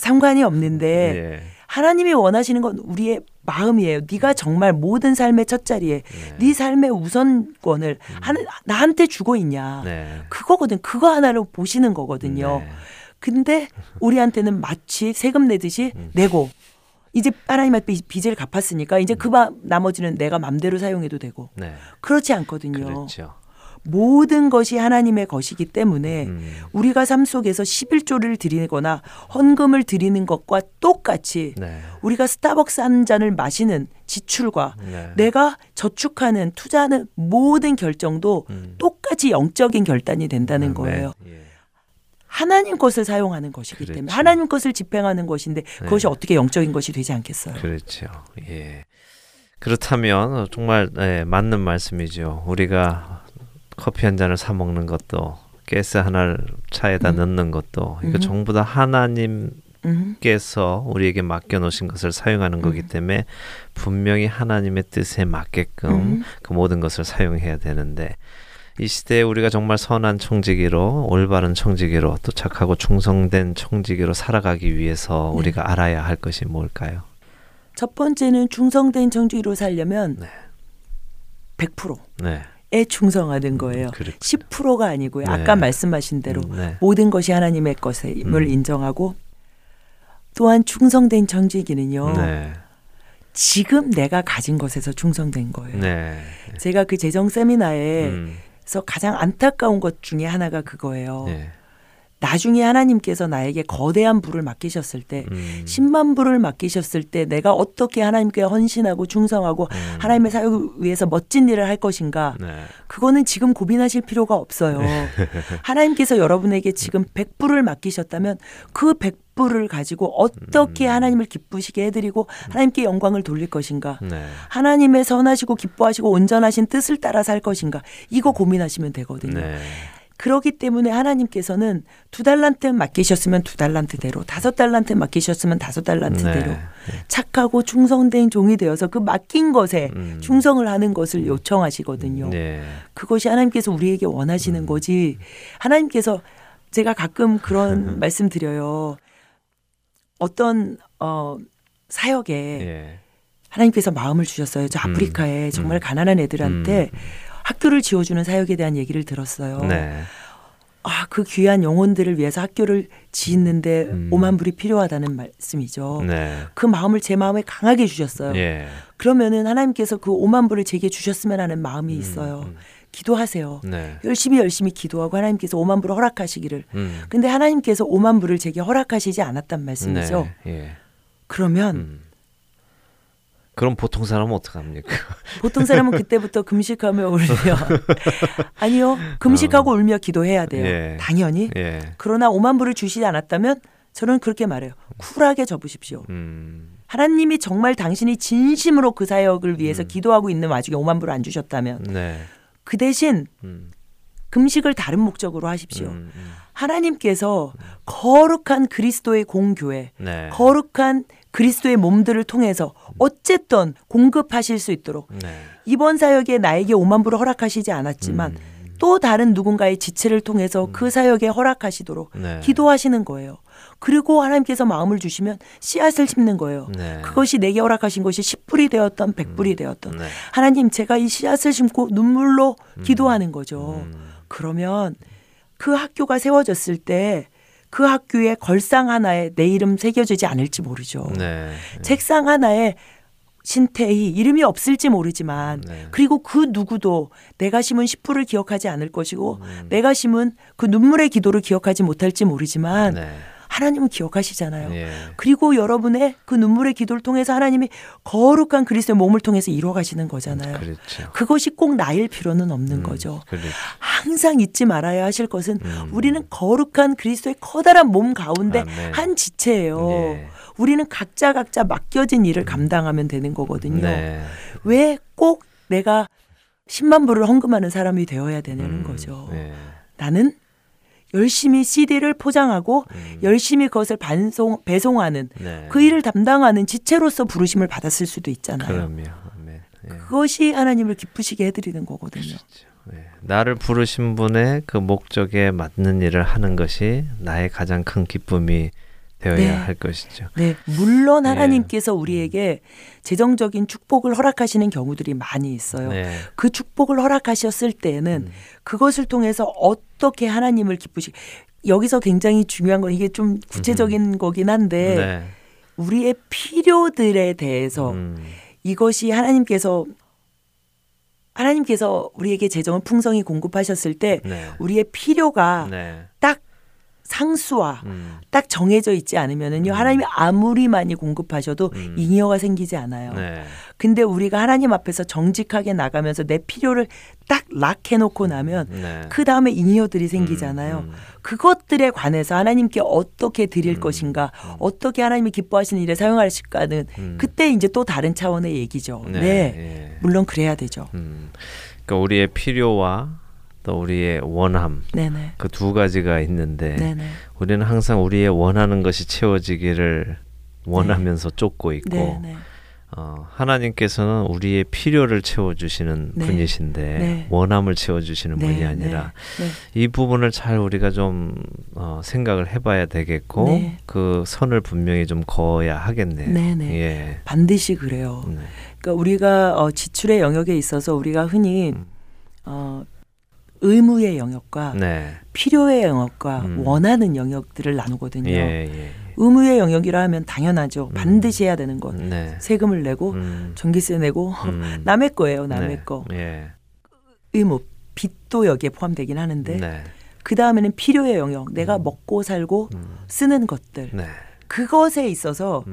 상관이 없는데 예. 하나님이 원하시는 건 우리의 마음이에요. 네가 정말 모든 삶의 첫 자리에 네, 네 삶의 우선권을 음. 하나, 나한테 주고 있냐. 네. 그거거든. 그거 하나로 보시는 거거든요. 네. 근데 우리한테는 마치 세금 내듯이 음. 내고 이제 하나님한테 빚을 갚았으니까 이제 그 나머지는 내가 맘대로 사용해도 되고 네. 그렇지 않거든요. 그렇죠. 모든 것이 하나님의 것이기 때문에 음. 우리가 삶 속에서 11조를 드리거나 헌금을 드리는 것과 똑같이 네. 우리가 스타벅스 한 잔을 마시는 지출과 네. 내가 저축하는 투자하는 모든 결정도 음. 똑같이 영적인 결단이 된다는 음, 거예요. 예. 하나님 것을 사용하는 것이기 그렇죠. 때문에 하나님 것을 집행하는 것인데 그것이 네. 어떻게 영적인 것이 되지 않겠어요? 그렇죠. 예. 그렇다면 정말 네, 맞는 말씀이죠. 우리가 커피 한 잔을 사 먹는 것도 가스 하나를 차에다 음. 넣는 것도 이거 음. 전부 다 하나님께서 우리에게 맡겨 놓으신 것을 사용하는 거기 음. 때문에 분명히 하나님의 뜻에 맞게끔 음. 그 모든 것을 사용해야 되는데 이 시대에 우리가 정말 선한 청지기로 올바른 청지기로 또 착하고 충성된 청지기로 살아가기 위해서 네. 우리가 알아야 할 것이 뭘까요? 첫 번째는 충성된 청지기로 살려면 네. 100%. 네. 에 충성하는 거예요. 그렇군요. 10%가 아니고요. 네. 아까 말씀하신 대로 음, 네. 모든 것이 하나님의 것임을 음. 인정하고 또한 충성된 청지기는요. 네. 지금 내가 가진 것에서 충성된 거예요. 네. 제가 그 재정 세미나에서 음. 가장 안타까운 것 중에 하나가 그거예요. 네. 나중에 하나님께서 나에게 거대한 부를 맡기셨을 때 음. 10만 부를 맡기셨을 때 내가 어떻게 하나님께 헌신하고 충성하고 음. 하나님의 사역을 위해서 멋진 일을 할 것인가 네. 그거는 지금 고민하실 필요가 없어요. 네. 하나님께서 여러분에게 지금 100부를 맡기셨다면 그 100부를 가지고 어떻게 음. 하나님을 기쁘시게 해드리고 하나님께 영광을 돌릴 것인가 네. 하나님의 선하시고 기뻐하시고 온전하신 뜻을 따라 살 것인가 이거 고민하시면 되거든요. 네. 그러기 때문에 하나님께서는 두 달란트 맡기셨으면 두 달란트대로 다섯 달란트 맡기셨으면 다섯 달란트대로 네. 착하고 충성된 종이 되어서 그 맡긴 것에 음. 충성을 하는 것을 요청하시거든요. 네. 그것이 하나님께서 우리에게 원하시는 음. 거지. 하나님께서 제가 가끔 그런 말씀 드려요. 어떤 어 사역에 네. 하나님께서 마음을 주셨어요. 저 음. 아프리카에 음. 정말 가난한 애들한테 음. 학교를 지어주는 사역에 대한 얘기를 들었어요. 네. 아, 그 귀한 영혼들을 위해서 학교를 짓는데 음. 5만 불이 필요하다는 말씀이죠. 네. 그 마음을 제 마음에 강하게 주셨어요. 예. 그러면은 하나님께서 그 5만 불을 제게 주셨으면 하는 마음이 음, 있어요. 음. 기도하세요. 네. 열심히 열심히 기도하고 하나님께서 5만 불을 허락하시기를. 음. 근데 하나님께서 5만 불을 제게 허락하시지 않았단 말씀이죠. 네. 예. 그러면 음. 그럼 보통 사람은 어떡합니까? 보통 사람은 그때부터 금식하며 울며 아니요 금식하고 어. 울며 기도해야 돼요. 예. 당연히. 예. 그러나 5만 불을 주시지 않았다면 저는 그렇게 말해요. 쿨하게 접으십시오. 음. 하나님이 정말 당신이 진심으로 그 사역을 위해서 음. 기도하고 있는 와중에 5만 불을 안 주셨다면 네. 그 대신 음. 금식을 다른 목적으로 하십시오. 음, 음. 하나님께서 거룩한 그리스도의 공교회, 네. 거룩한 그리스도의 몸들을 통해서 어쨌든 공급하실 수 있도록 네. 이번 사역에 나에게 5만 불을 허락하시지 않았지만 음. 또 다른 누군가의 지체를 통해서 음. 그 사역에 허락하시도록 네. 기도하시는 거예요. 그리고 하나님께서 마음을 주시면 씨앗을 심는 거예요. 네. 그것이 내게 허락하신 것이 10불이 되었던 100불이 음. 되었던 네. 하나님 제가 이 씨앗을 심고 눈물로 음. 기도하는 거죠. 음. 그러면 그 학교가 세워졌을 때 그 학교에 걸상 하나에 내 이름 새겨지지 않을지 모르죠. 네. 책상 하나에 신태희 이름이 없을지 모르지만 네. 그리고 그 누구도 내가 심은 10%를 기억하지 않을 것이고 음. 내가 심은 그 눈물의 기도를 기억하지 못할지 모르지만 네. 하나님은 기억하시잖아요. 예. 그리고 여러분의 그 눈물의 기도를 통해서 하나님이 거룩한 그리스도의 몸을 통해서 이루어 가시는 거잖아요. 그렇죠. 그것이 꼭 나일 필요는 없는 음, 거죠. 그렇죠. 항상 잊지 말아야 하실 것은 음. 우리는 거룩한 그리스도의 커다란 몸 가운데 아멘. 한 지체예요. 예. 우리는 각자 각자 맡겨진 일을 음. 감당하면 되는 거거든요. 네. 왜꼭 내가 10만 불을 헌금하는 사람이 되어야 되는 음, 거죠. 네. 나는 열심히 CD를 포장하고 음. 열심히 그것을 반송 배송하는 네. 그 일을 담당하는 지체로서 부르심을 받았을 수도 있잖아요. 그럼요. 네. 그것이 하나님을 기쁘시게 해드리는 거거든요. 그렇죠. 네. 나를 부르신 분의 그 목적에 맞는 일을 하는 것이 나의 가장 큰 기쁨이 되어야 네. 할 것이죠. 네, 물론 네. 하나님께서 네. 우리에게 재정적인 축복을 허락하시는 경우들이 많이 있어요. 네. 그 축복을 허락하셨을 때에는 음. 그것을 통해서 어떻게 하나님을 기쁘시 여기서 굉장히 중요한 건 이게 좀 구체적인 음. 거긴 한데 네. 우리의 필요들에 대해서 음. 이것이 하나님께서 하나님께서 우리에게 재정을 풍성히 공급하셨을 때 네. 우리의 필요가 딱 상수와 음. 딱 정해져 있지 않으면은요 음. 하나님이 아무리 많이 공급하셔도 음. 잉여가 생기지 않아요. 네. 근데 우리가 하나님 앞에서 정직하게 나가면서 내 필요를 딱 락해놓고 나면 네. 그 다음에 잉여들이 생기잖아요. 음, 음. 그것들에 관해서 하나님께 어떻게 드릴 음. 것인가, 어떻게 하나님이 기뻐하시는 일에 사용하실까는 그때 이제 또 다른 차원의 얘기죠. 네, 네. 예. 물론 그래야 되죠. 그러니까 우리의 필요와 또 우리의 원함 그 두 가지가 있는데 네네. 우리는 항상 우리의 원하는 것이 채워지기를 원하면서 네. 쫓고 있고 네네. 어, 하나님께서는 우리의 필요를 채워주시는 네. 분이신데 네. 원함을 채워주시는 네. 분이 아니라 네. 네. 이 부분을 잘 우리가 좀 어, 생각을 해봐야 되겠고 네. 그 선을 분명히 좀 그어야 하겠네요. 예. 반드시 그래요. 그러니까 우리가 어, 지출의 영역에 있어서 우리가 흔히 음. 어, 의무의 영역과 네. 필요의 영역과 음. 원하는 영역들을 나누거든요. 예, 예. 의무의 영역이라 하면 당연하죠. 음. 반드시 해야 되는 것. 네. 세금을 내고 음. 전기세 내고 음. 남의 거예요. 남의 네. 거. 예. 의무 빚도 여기에 포함되긴 하는데 네. 그 다음에는 필요의 영역. 내가 음. 먹고 살고 음. 쓰는 것들. 네. 그것에 있어서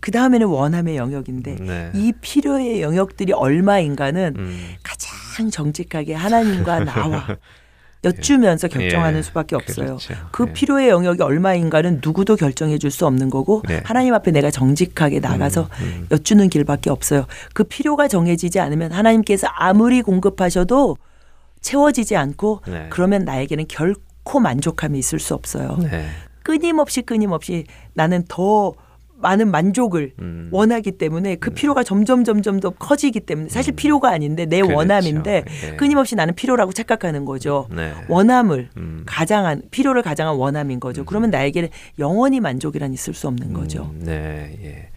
그 다음에는 원함의 영역인데 네. 이 필요의 영역들이 얼마인가는 음. 가장 정직하게 하나님과 나와 여쭈면서 예. 결정하는 예. 수밖에 없어요. 그렇죠. 그 예. 필요의 영역이 얼마인가는 누구도 결정해 줄 수 없는 거고 네. 하나님 앞에 내가 정직하게 나가서 음, 음. 여쭈는 길밖에 없어요. 그 필요가 정해지지 않으면 하나님께서 아무리 공급하셔도 채워지지 않고 네. 그러면 나에게는 결코 만족함이 있을 수 없어요. 네. 끊임없이 끊임없이 나는 더 많은 만족을 음. 원하기 때문에 그 음. 필요가 점점 점점 더 커지기 때문에 사실 음. 필요가 아닌데 내 그렇죠. 원함인데 예. 끊임없이 나는 필요라고 착각하는 거죠. 네. 원함을 음. 가장한 필요를 가장한 원함인 거죠. 음. 그러면 나에게는 영원히 만족이란 있을 수 없는 거죠. 음. 네. 예.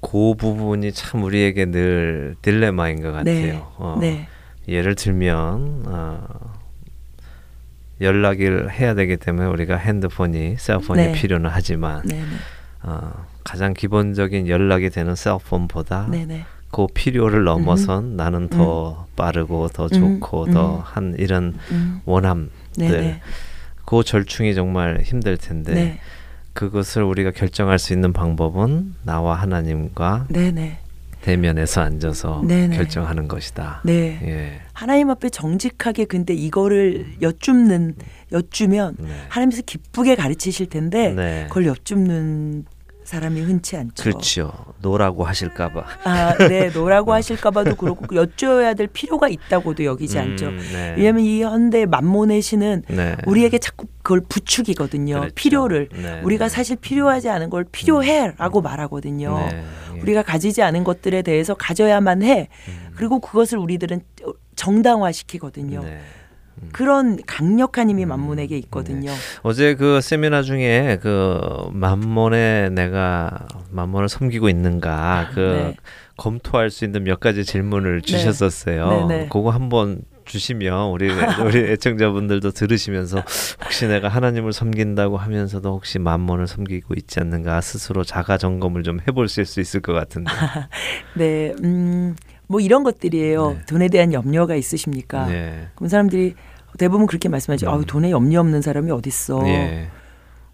그 부분이 참 우리에게 늘 딜레마인 것 같아요. 네. 어. 네. 예를 들면 어, 연락을 해야 되기 때문에 우리가 핸드폰이 셀폰이 네. 필요는 하지만 네, 네. 어, 가장 기본적인 연락이 되는 셀폰보다 네네. 그 필요를 넘어선 음. 나는 더 음. 빠르고 더 좋고 음. 더한 음. 이런 음. 원함들 네네. 그 절충이 정말 힘들 텐데 네. 그것을 우리가 결정할 수 있는 방법은 나와 하나님과 네네. 대면에서 앉아서 네네. 결정하는 것이다. 네. 예. 하나님 앞에 정직하게 근데 이거를 여쭙는 여쭈면 네. 하나님께서 기쁘게 가르치실 텐데 네. 그걸 여쭙는 사람이 흔치 않죠. 그렇죠. No라고 하실까봐. 아, 네, No라고 하실까봐도 그렇고 여쭤야 될 필요가 있다고도 여기지 음, 않죠. 네. 왜냐하면 이 현대 맘몬의 신은 네. 우리에게 자꾸 그걸 부추기거든요. 그렇죠. 필요를 네, 우리가 네. 사실 필요하지 않은 걸 필요해라고 음. 말하거든요. 네, 예. 우리가 가지지 않은 것들에 대해서 가져야만 해. 음. 그리고 그것을 우리들은 정당화시키거든요. 네. 음. 그런 강력한 힘이 음. 만몬에게 있거든요. 네. 어제 그 세미나 중에 그 만몬에 내가 만몬을 섬기고 있는가 그 네. 검토할 수 있는 몇 가지 질문을 네. 주셨었어요. 네. 네. 그거 한번 주시면 우리 우리 애청자분들도 들으시면서 혹시 내가 하나님을 섬긴다고 하면서도 혹시 만몬을 섬기고 있지 않는가 스스로 자가 점검을 좀 해볼 수 있을 것 같은데. 네, 음, 뭐 이런 것들이에요. 네. 돈에 대한 염려가 있으십니까? 네. 그럼 사람들이 대부분 그렇게 말씀하지. 음. 아, 돈에 염려 없는 사람이 어딨어. 예.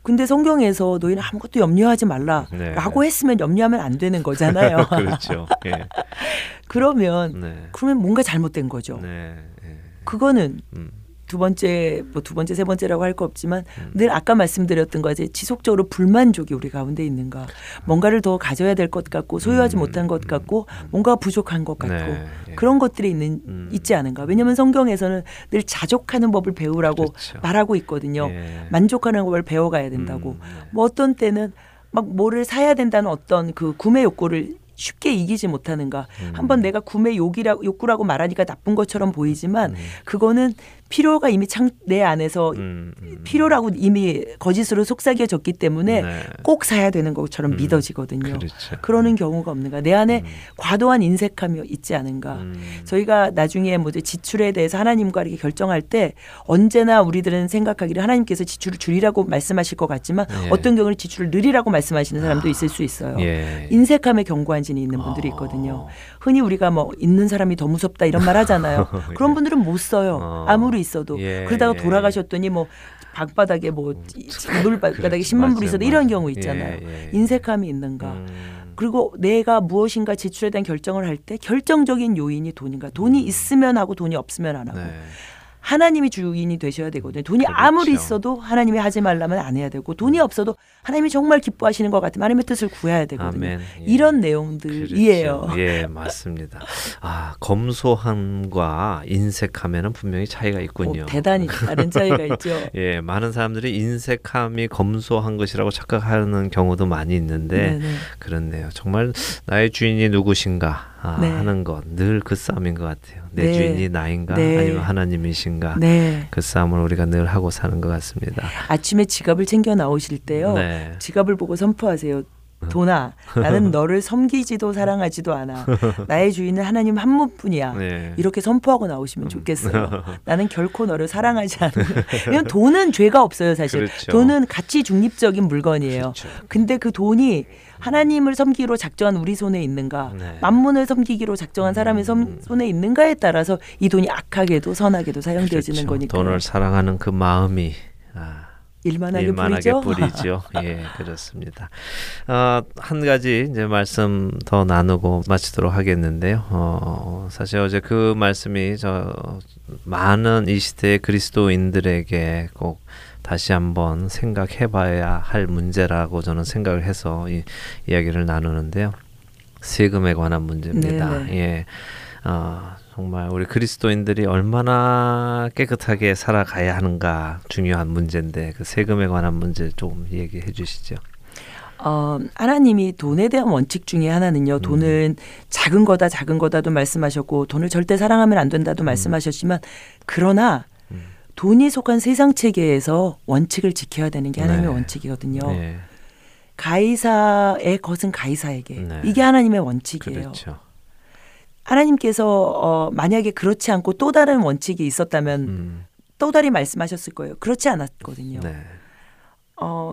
근데 성경에서 너희는 아무것도 염려하지 말라라고 네. 했으면 염려하면 안 되는 거잖아요. 그렇죠. 예. 그러면 네. 그러면 뭔가 잘못된 거죠. 네. 예. 그거는 음. 두 번째 뭐 두 번째 세 번째라고 할 거 없지만 음. 늘 아까 말씀드렸던 거지 지속적으로 불만족이 우리 가운데 있는가 뭔가를 더 가져야 될 것 같고 소유하지 음. 못한 것 같고 뭔가 부족한 것 같고 네. 예. 그런 것들이 있는 음. 있지 않은가 왜냐하면 성경에서는 늘 자족하는 법을 배우라고 그렇죠. 말하고 있거든요 예. 만족하는 법을 배워가야 된다고 음. 네. 뭐 어떤 때는 막 뭐를 사야 된다는 어떤 그 구매 욕구를 쉽게 이기지 못하는가. 음. 한번 내가 구매 욕이라 욕구라고 말하니까 나쁜 것처럼 보이지만 음. 그거는 필요가 이미 창, 내 안에서 음, 음. 필요라고 이미 거짓으로 속삭여졌기 때문에 네. 꼭 사야 되는 것처럼 음, 믿어지거든요. 그렇죠. 그러는 경우가 없는가. 내 안에 음. 과도한 인색함이 있지 않은가. 음. 저희가 나중에 뭐 지출에 대해서 하나님과 이렇게 결정할 때 언제나 우리들은 생각하기를 하나님께서 지출을 줄이라고 말씀하실 것 같지만 예. 어떤 경우는 지출을 늘리라고 말씀하시는 사람도 있을 수 있어요. 예. 인색함에 견고한 진이 있는 분들이 있거든요. 어. 흔히 우리가 뭐 있는 사람이 더 무섭다 이런 말 하잖아요. 그런 분들은 못 써요. 어. 아무리 있어도 예, 그러다가 예. 돌아가셨더니 뭐 방바닥에 뭐 음, 물바닥에 10만 불이 있어도 이런 경우 있잖아요. 예, 예, 인색함이 있는가. 음. 그리고 내가 무엇인가 지출에 대한 결정을 할 때 결정적인 요인이 돈인가. 돈이 음. 있으면 하고 돈이 없으면 안 하고. 네. 하나님이 주인이 되셔야 되거든요. 돈이 그렇죠. 아무리 있어도 하나님이 하지 말라면 안 해야 되고 돈이 없어도 하나님이 정말 기뻐하시는 것 같으면 하나님의 뜻을 구해야 되거든요. 예. 이런 내용들이에요. 그렇죠. 예, 맞습니다. 아, 검소함과 인색함에는 분명히 차이가 있군요. 오, 대단히 다른 차이가 있죠. 예, 많은 사람들이 인색함이 검소한 것이라고 착각하는 경우도 많이 있는데 네네. 그렇네요. 정말 나의 주인이 누구신가 아, 네. 하는 것 늘 그 싸움인 것 같아요. 내 네. 주인이 나인가 네. 아니면 하나님이신가 네. 그 싸움을 우리가 늘 하고 사는 것 같습니다. 아침에 지갑을 챙겨 나오실 때요. 네. 지갑을 보고 선포하세요. 도나 나는 너를 섬기지도 사랑하지도 않아 나의 주인은 하나님 한 분뿐이야 네. 이렇게 선포하고 나오시면 좋겠어요 나는 결코 너를 사랑하지 왜냐면 돈은 죄가 없어요 사실 그렇죠. 돈은 가치 중립적인 물건이에요 그렇죠. 근데 그 돈이 하나님을 섬기기로 작정한 우리 손에 있는가, 네. 만문을 섬기기로 작정한 사람의 음. 손에 있는가에 따라서 이 돈이 악하게도 선하게도 사용되어지는 그렇죠. 거니까. 돈을 사랑하는 그 마음이 아, 일만하게, 일만하게 뿌리죠. 예, 그렇습니다. 어, 한 가지 이제 말씀 더 나누고 마치도록 하겠는데요. 어, 사실 어제 그 말씀이 저 많은 이 시대의 그리스도인들에게 꼭 다시 한번 생각해 봐야 할 문제라고 저는 생각을 해서 이 이야기를 나누는데요. 세금에 관한 문제입니다. 네네. 예. 어, 정말 우리 그리스도인들이 얼마나 깨끗하게 살아가야 하는가 중요한 문제인데 그 세금에 관한 문제 좀 얘기해 주시죠. 어, 하나님이 돈에 대한 원칙 중에 하나는요. 음. 돈은 작은 거다 작은 거다도 말씀하셨고 돈을 절대 사랑하면 안 된다도 음. 말씀하셨지만 그러나 돈이 속한 세상 체계에서 원칙을 지켜야 되는 게 하나님의 네. 원칙이거든요. 네. 가이사의 것은 가이사에게 네. 이게 하나님의 원칙이에요. 그렇죠. 하나님께서 어, 만약에 그렇지 않고 또 다른 원칙이 있었다면 음. 또 다른 말씀하셨을 거예요. 그렇지 않았거든요. 네. 어,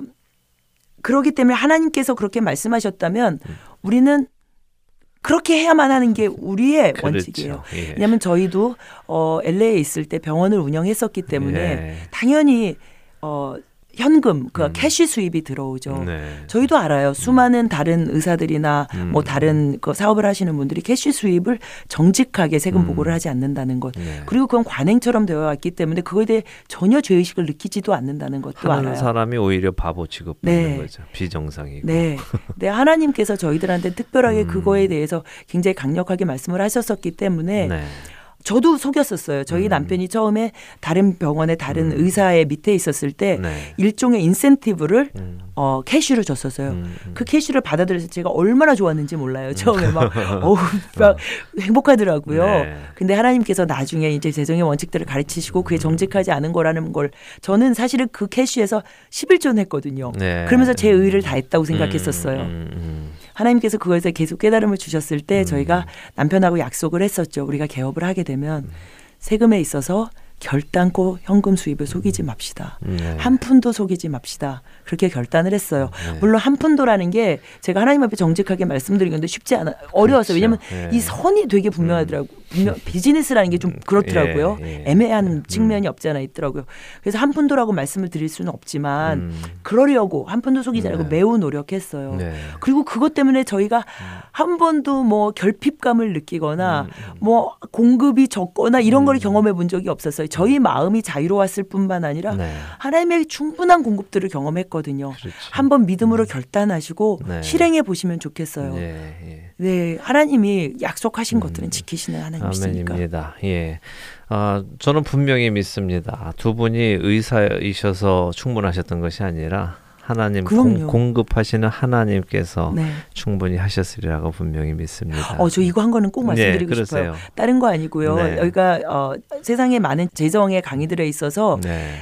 그러기 때문에 하나님께서 그렇게 말씀하셨다면 음. 우리는 그렇게 해야만 하는 게 우리의 그렇죠. 원칙이에요. 예. 왜냐하면 저희도 어, LA에 있을 때 병원을 운영했었기 때문에 예. 당연히 어, 현금, 그 음. cash 수입이 들어오죠. 네. 저희도 알아요. 수많은 다른 의사들이나 음. 뭐 다른 그 사업을 하시는 분들이 cash 수입을 정직하게 세금 음. 보고를 하지 않는다는 것. 네. 그리고 그건 관행처럼 되어 왔기 때문에 그거에 대해 전혀 죄의식을 느끼지도 않는다는 것도 알아요. 사람이 오히려 바보 취급받는 네. 거죠. 비정상이고. 네. 네. 하나님께서 저희들한테 특별하게 음. 그거에 대해서 굉장히 강력하게 말씀을 하셨었기 때문에 네. 저도 속였었어요. 저희 음. 남편이 처음에 다른 병원의 다른 음. 의사의 밑에 있었을 때 네. 일종의 인센티브를 음. 어, 캐시를 줬었어요. 음, 음. 그 캐시를 받아들여서 제가 얼마나 좋았는지 몰라요. 음. 처음에 막 어우 막 행복하더라고요. 네. 근데 하나님께서 나중에 이제 재정의 원칙들을 가르치시고 그게 정직하지 않은 거라는 걸 저는 사실은 그 캐시에서 11조 냈거든요. 네. 그러면서 제 의를 다했다고 생각했었어요. 하나님께서 그거에서 계속 깨달음을 주셨을 때 음. 저희가 남편하고 약속을 했었죠. 우리가 개업을 하게 되면 세금에 있어서 결단코 현금 수입을 속이지 맙시다. 네. 한 푼도 속이지 맙시다. 그렇게 결단을 했어요. 네. 물론 한 푼도라는 게 제가 하나님 앞에 정직하게 말씀드린 건데 쉽지 않아 어려웠어요. 그렇죠. 왜냐하면 네. 이 선이 되게 분명하더라고 음. 분명 비즈니스라는 게 좀 그렇더라고요. 예, 예. 애매한 음. 측면이 없지 않아 있더라고요. 그래서 한 푼도라고 말씀을 드릴 수는 없지만 음. 그러려고 한 푼도 속이지 않고 네. 매우 노력했어요. 네. 그리고 그것 때문에 저희가 음. 한 번도 뭐 결핍감을 느끼거나 음, 음. 뭐 공급이 적거나 이런 걸 경험해 본 적이 없었어요. 저희 마음이 자유로웠을 뿐만 아니라 네. 하나님의 충분한 공급들을 경험했 거든요. 그렇죠. 한번 믿음으로 결단하시고 네. 실행해 보시면 좋겠어요. 네, 예. 네, 하나님이 약속하신 음. 것들은 지키시는 하나님이시니까. 아멘입니다. 예. 아, 저는 분명히 믿습니다. 두 분이 의사이셔서 충분하셨던 것이 아니라 하나님 공, 공급하시는 하나님께서 네. 충분히 하셨으리라고 분명히 믿습니다. 어, 저 이거 한 거는 꼭 말씀드리고 네, 싶어요. 다른 거 아니고요. 네. 여기가 어, 세상에 많은 재정의 강의들에 있어서 네.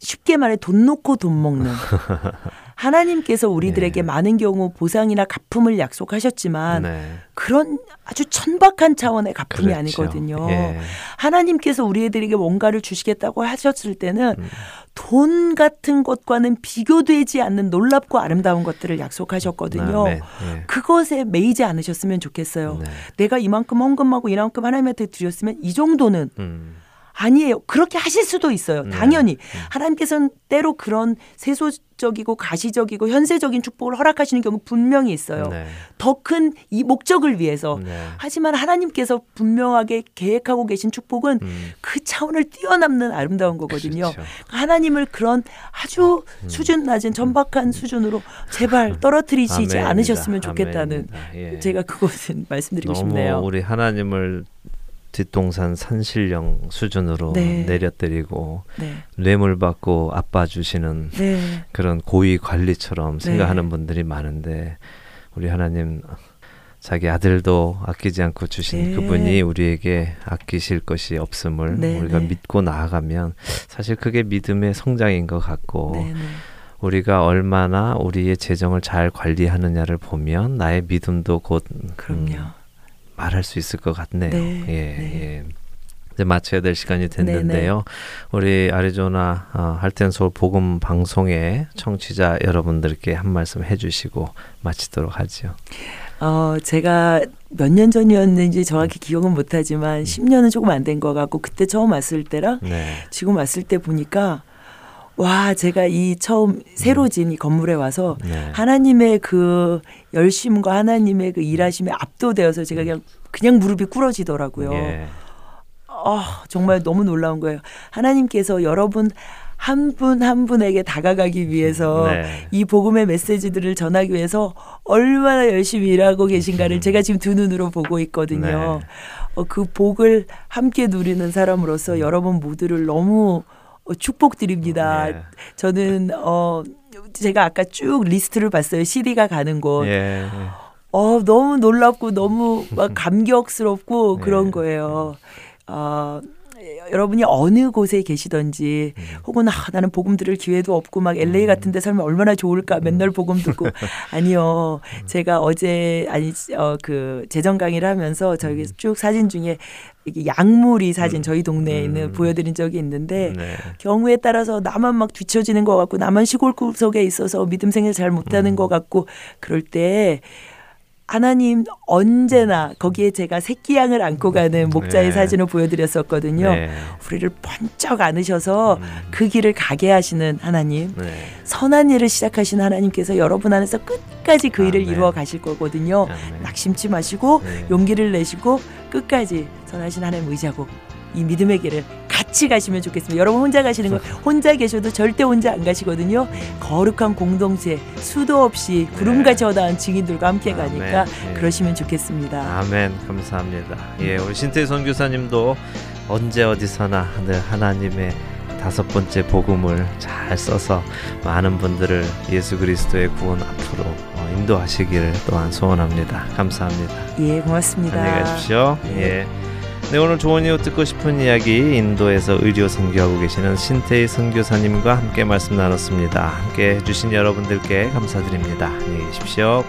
쉽게 말해 돈 놓고 돈 먹는 하나님께서 우리들에게 네. 많은 경우 보상이나 갚음을 약속하셨지만 네. 그런 아주 천박한 차원의 갚음이 그렇죠. 아니거든요. 예. 하나님께서 우리들에게 뭔가를 주시겠다고 하셨을 때는 음. 돈 같은 것과는 비교되지 않는 놀랍고 아름다운 것들을 약속하셨거든요. 네. 예. 그것에 매이지 않으셨으면 좋겠어요. 네. 내가 이만큼 헌금하고 이만큼 하나님한테 드렸으면 이 정도는 음. 아니에요. 그렇게 하실 수도 있어요. 네. 당연히 네. 하나님께서는 때로 그런 세소적이고 가시적이고 현세적인 축복을 허락하시는 경우 분명히 있어요. 네. 더큰 이 목적을 위해서. 네. 하지만 하나님께서 분명하게 계획하고 계신 축복은 음. 그 차원을 뛰어넘는 아름다운 거거든요. 그렇죠. 하나님을 그런 아주 음. 수준 낮은 천박한 음. 수준으로 제발 떨어뜨리시지 아멘입니다. 않으셨으면 좋겠다는 예. 제가 그것은 말씀드리고 싶네요. 우리 하나님을 뒷동산 산신령 수준으로 네. 내려드리고 네. 뇌물 받고 아빠 주시는 네. 그런 고위 관리처럼 네. 생각하는 분들이 많은데 우리 하나님 자기 아들도 아끼지 않고 주신 네. 그분이 우리에게 아끼실 것이 없음을 네, 우리가 믿고 나아가면 사실 그게 믿음의 성장인 것 같고 우리가 얼마나 우리의 재정을 잘 관리하느냐를 보면 나의 믿음도 곧 그럼요. 음, 말할 수 있을 것 같네요. 네, 예, 네. 예. 이제 마쳐야 될 시간이 됐는데요. 네네. 우리 아리조나 어, 할텐 서울 복음 방송의 청취자 여러분들께 한 말씀 해주시고 마치도록 하죠. 어, 제가 몇 년 전이었는지 정확히 기억은 못하지만 음. 10년은 조금 안 된 것 같고 그때 처음 왔을 때랑 네. 지금 왔을 때 보니까 와, 제가 이 처음 새로 진 이 건물에 와서 네. 하나님의 그 열심과 하나님의 그 일하심에 압도되어서 제가 그냥 그냥 무릎이 꿇어지더라고요. 예. 어, 정말 너무 놀라운 거예요. 하나님께서 여러분 한 분한 한 분에게 다가가기 위해서 네. 이 복음의 메시지들을 전하기 위해서 얼마나 열심히 일하고 계신가를 음. 제가 지금 두 눈으로 보고 있거든요. 네. 어, 그 복을 함께 누리는 사람으로서 음. 여러분 모두를 너무 어, 축복드립니다. 네. 저는 어 제가 아까 쭉 리스트를 봤어요. CD가 가는 곳. 예. 어 너무 놀랍고 너무 막 감격스럽고 네. 그런 거예요. 어 여러분이 어느 곳에 계시던지 음. 혹은 아, 나는 복음 들을 기회도 없고 막 LA 음. 같은 데 살면 얼마나 좋을까 맨날 복음 듣고 아니요. 음. 제가 어제 아니 어 그 재정 강의를 하면서 저기 쭉 사진 중에 이게 양무리 사진 저희 동네에 있는 보여드린 적이 있는데 네. 경우에 따라서 나만 막 뒤처지는 것 같고 나만 시골 구석에 있어서 믿음 생활 잘 못하는 것 같고 그럴 때 하나님 언제나 거기에 제가 새끼 양을 안고 가는 목자의 네. 사진을 보여드렸었거든요. 네. 우리를 번쩍 안으셔서 음. 그 길을 가게 하시는 하나님, 네. 선한 일을 시작하신 하나님께서 여러분 안에서 끝까지 그 일을 이루어 가실 거거든요. 낙심치 마시고 네. 용기를 내시고 끝까지 선하신 하나님 의지하고 이 믿음의 길을 같이 가시면 좋겠습니다. 여러분 혼자 가시는 거 혼자 계셔도 절대 혼자 안 가시거든요. 거룩한 공동체 수도 없이 구름같이 허다한 증인들과 함께 가니까 네. 그러시면 좋겠습니다. 아멘 감사합니다. 예, 우리 신태 선교사님도 언제 어디서나 늘 하나님의 다섯 번째 복음을 잘 써서 많은 분들을 예수 그리스도의 구원 앞으로 어, 인도하시기를 또한 소원합니다. 감사합니다. 예, 고맙습니다. 안녕히 가십시오. 예. 예. 네, 오늘 좋은 이유 듣고 싶은 이야기 인도에서 의료 선교하고 계시는 신태희 선교사님과 함께 말씀 나눴습니다. 함께 해주신 여러분들께 감사드립니다. 안녕히 계십시오.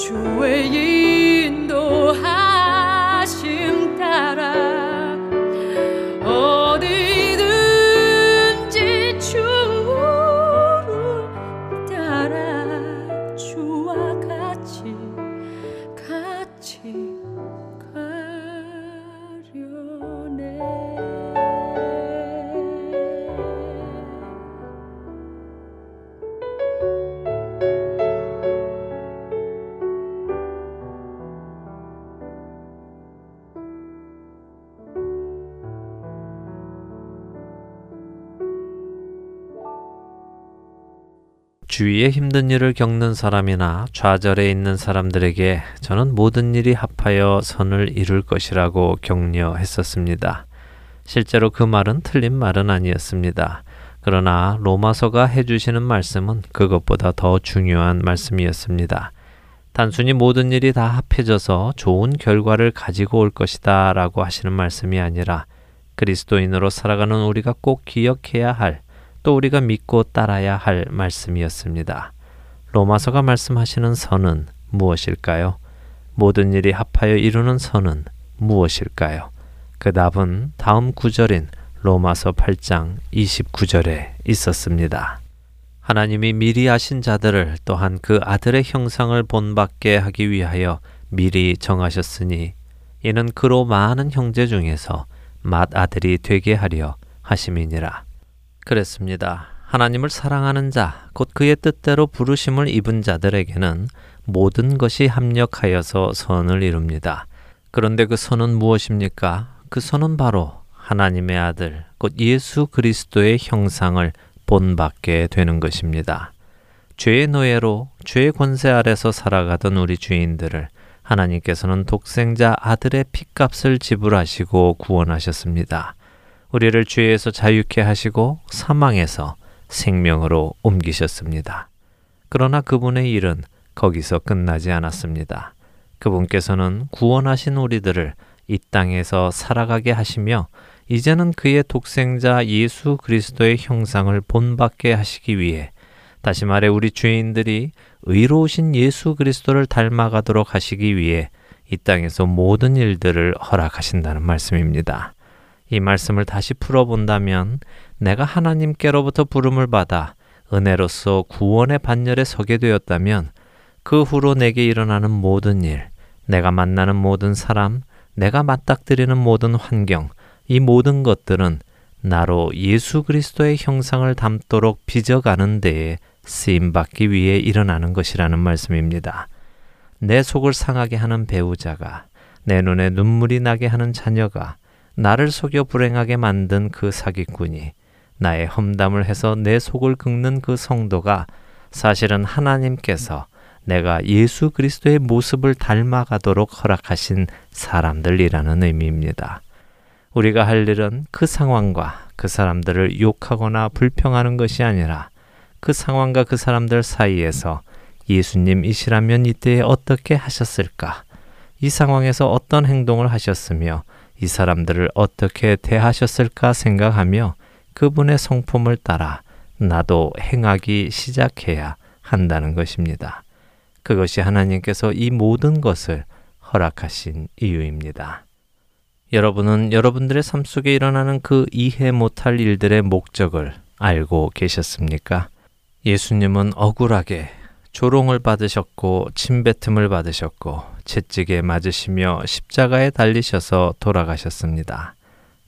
주 위에 힘든 일을 겪는 사람이나 좌절해 있는 사람들에게 저는 모든 일이 합하여 선을 이룰 것이라고 격려했었습니다. 실제로 그 말은 틀린 말은 아니었습니다. 그러나 로마서가 해주시는 말씀은 그것보다 더 중요한 말씀이었습니다. 단순히 모든 일이 다 합해져서 좋은 결과를 가지고 올 것이다 라고 하시는 말씀이 아니라 그리스도인으로 살아가는 우리가 꼭 기억해야 할 또 우리가 믿고 따라야 할 말씀이었습니다. 로마서가 말씀하시는 선은 무엇일까요? 모든 일이 합하여 이루는 선은 무엇일까요? 그 답은 다음 구절인 로마서 8장 29절에 있었습니다. 하나님이 미리 아신 자들을 또한 그 아들의 형상을 본받게 하기 위하여 미리 정하셨으니 이는 그로 많은 형제 중에서 맏아들이 되게 하려 하심이니라. 그랬습니다. 하나님을 사랑하는 자, 곧 그의 뜻대로 부르심을 입은 자들에게는 모든 것이 합력하여서 선을 이룹니다. 그런데 그 선은 무엇입니까? 그 선은 바로 하나님의 아들, 곧 예수 그리스도의 형상을 본받게 되는 것입니다. 죄의 노예로 죄의 권세 아래서 살아가던 우리 주인들을 하나님께서는 독생자 아들의 피값을 지불하시고 구원하셨습니다. 우리를 죄에서 자유케 하시고 사망에서 생명으로 옮기셨습니다. 그러나 그분의 일은 거기서 끝나지 않았습니다. 그분께서는 구원하신 우리들을 이 땅에서 살아가게 하시며 이제는 그의 독생자 예수 그리스도의 형상을 본받게 하시기 위해 다시 말해 우리 죄인들이 의로우신 예수 그리스도를 닮아가도록 하시기 위해 이 땅에서 모든 일들을 허락하신다는 말씀입니다. 이 말씀을 다시 풀어본다면 내가 하나님께로부터 부름을 받아 은혜로서 구원의 반열에 서게 되었다면 그 후로 내게 일어나는 모든 일, 내가 만나는 모든 사람, 내가 맞닥뜨리는 모든 환경, 이 모든 것들은 나로 예수 그리스도의 형상을 담도록 빚어가는 데에 쓰임 받기 위해 일어나는 것이라는 말씀입니다. 내 속을 상하게 하는 배우자가 내 눈에 눈물이 나게 하는 자녀가 나를 속여 불행하게 만든 그 사기꾼이 나의 험담을 해서 내 속을 긁는 그 성도가 사실은 하나님께서 내가 예수 그리스도의 모습을 닮아가도록 허락하신 사람들이라는 의미입니다. 우리가 할 일은 그 상황과 그 사람들을 욕하거나 불평하는 것이 아니라 그 상황과 그 사람들 사이에서 예수님이시라면 이때에 어떻게 하셨을까? 이 상황에서 어떤 행동을 하셨으며 이 사람들을 어떻게 대하셨을까 생각하며 그분의 성품을 따라 나도 행하기 시작해야 한다는 것입니다. 그것이 하나님께서 이 모든 것을 허락하신 이유입니다. 여러분은 여러분들의 삶 속에 일어나는 그 이해 못할 일들의 목적을 알고 계셨습니까? 예수님은 억울하게 조롱을 받으셨고 침뱉음을 받으셨고 채찍에 맞으시며 십자가에 달리셔서 돌아가셨습니다.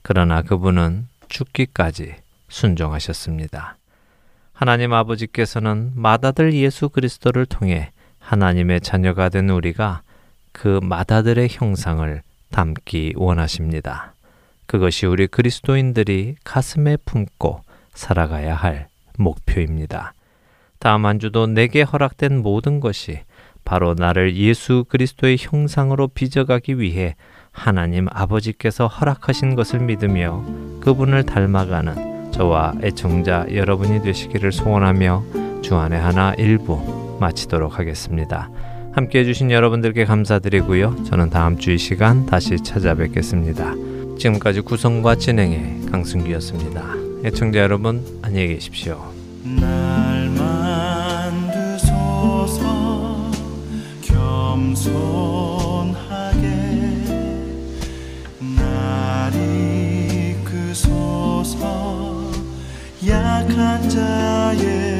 그러나 그분은 죽기까지 순종하셨습니다. 하나님 아버지께서는 맏아들 예수 그리스도를 통해 하나님의 자녀가 된 우리가 그 맏아들의 형상을 담기 원하십니다. 그것이 우리 그리스도인들이 가슴에 품고 살아가야 할 목표입니다. 다음 한 주도 내게 허락된 모든 것이 바로 나를 예수 그리스도의 형상으로 빚어가기 위해 하나님 아버지께서 허락하신 것을 믿으며 그분을 닮아가는 저와 애청자 여러분이 되시기를 소원하며 주안의 하나 일부 마치도록 하겠습니다. 함께 해주신 여러분들께 감사드리고요. 저는 다음 주 이 시간 다시 찾아뵙겠습니다. 지금까지 구성과 진행의 강승기였습니다. 애청자 여러분 안녕히 계십시오. 겸손하게 날 이끄소서 약한 자의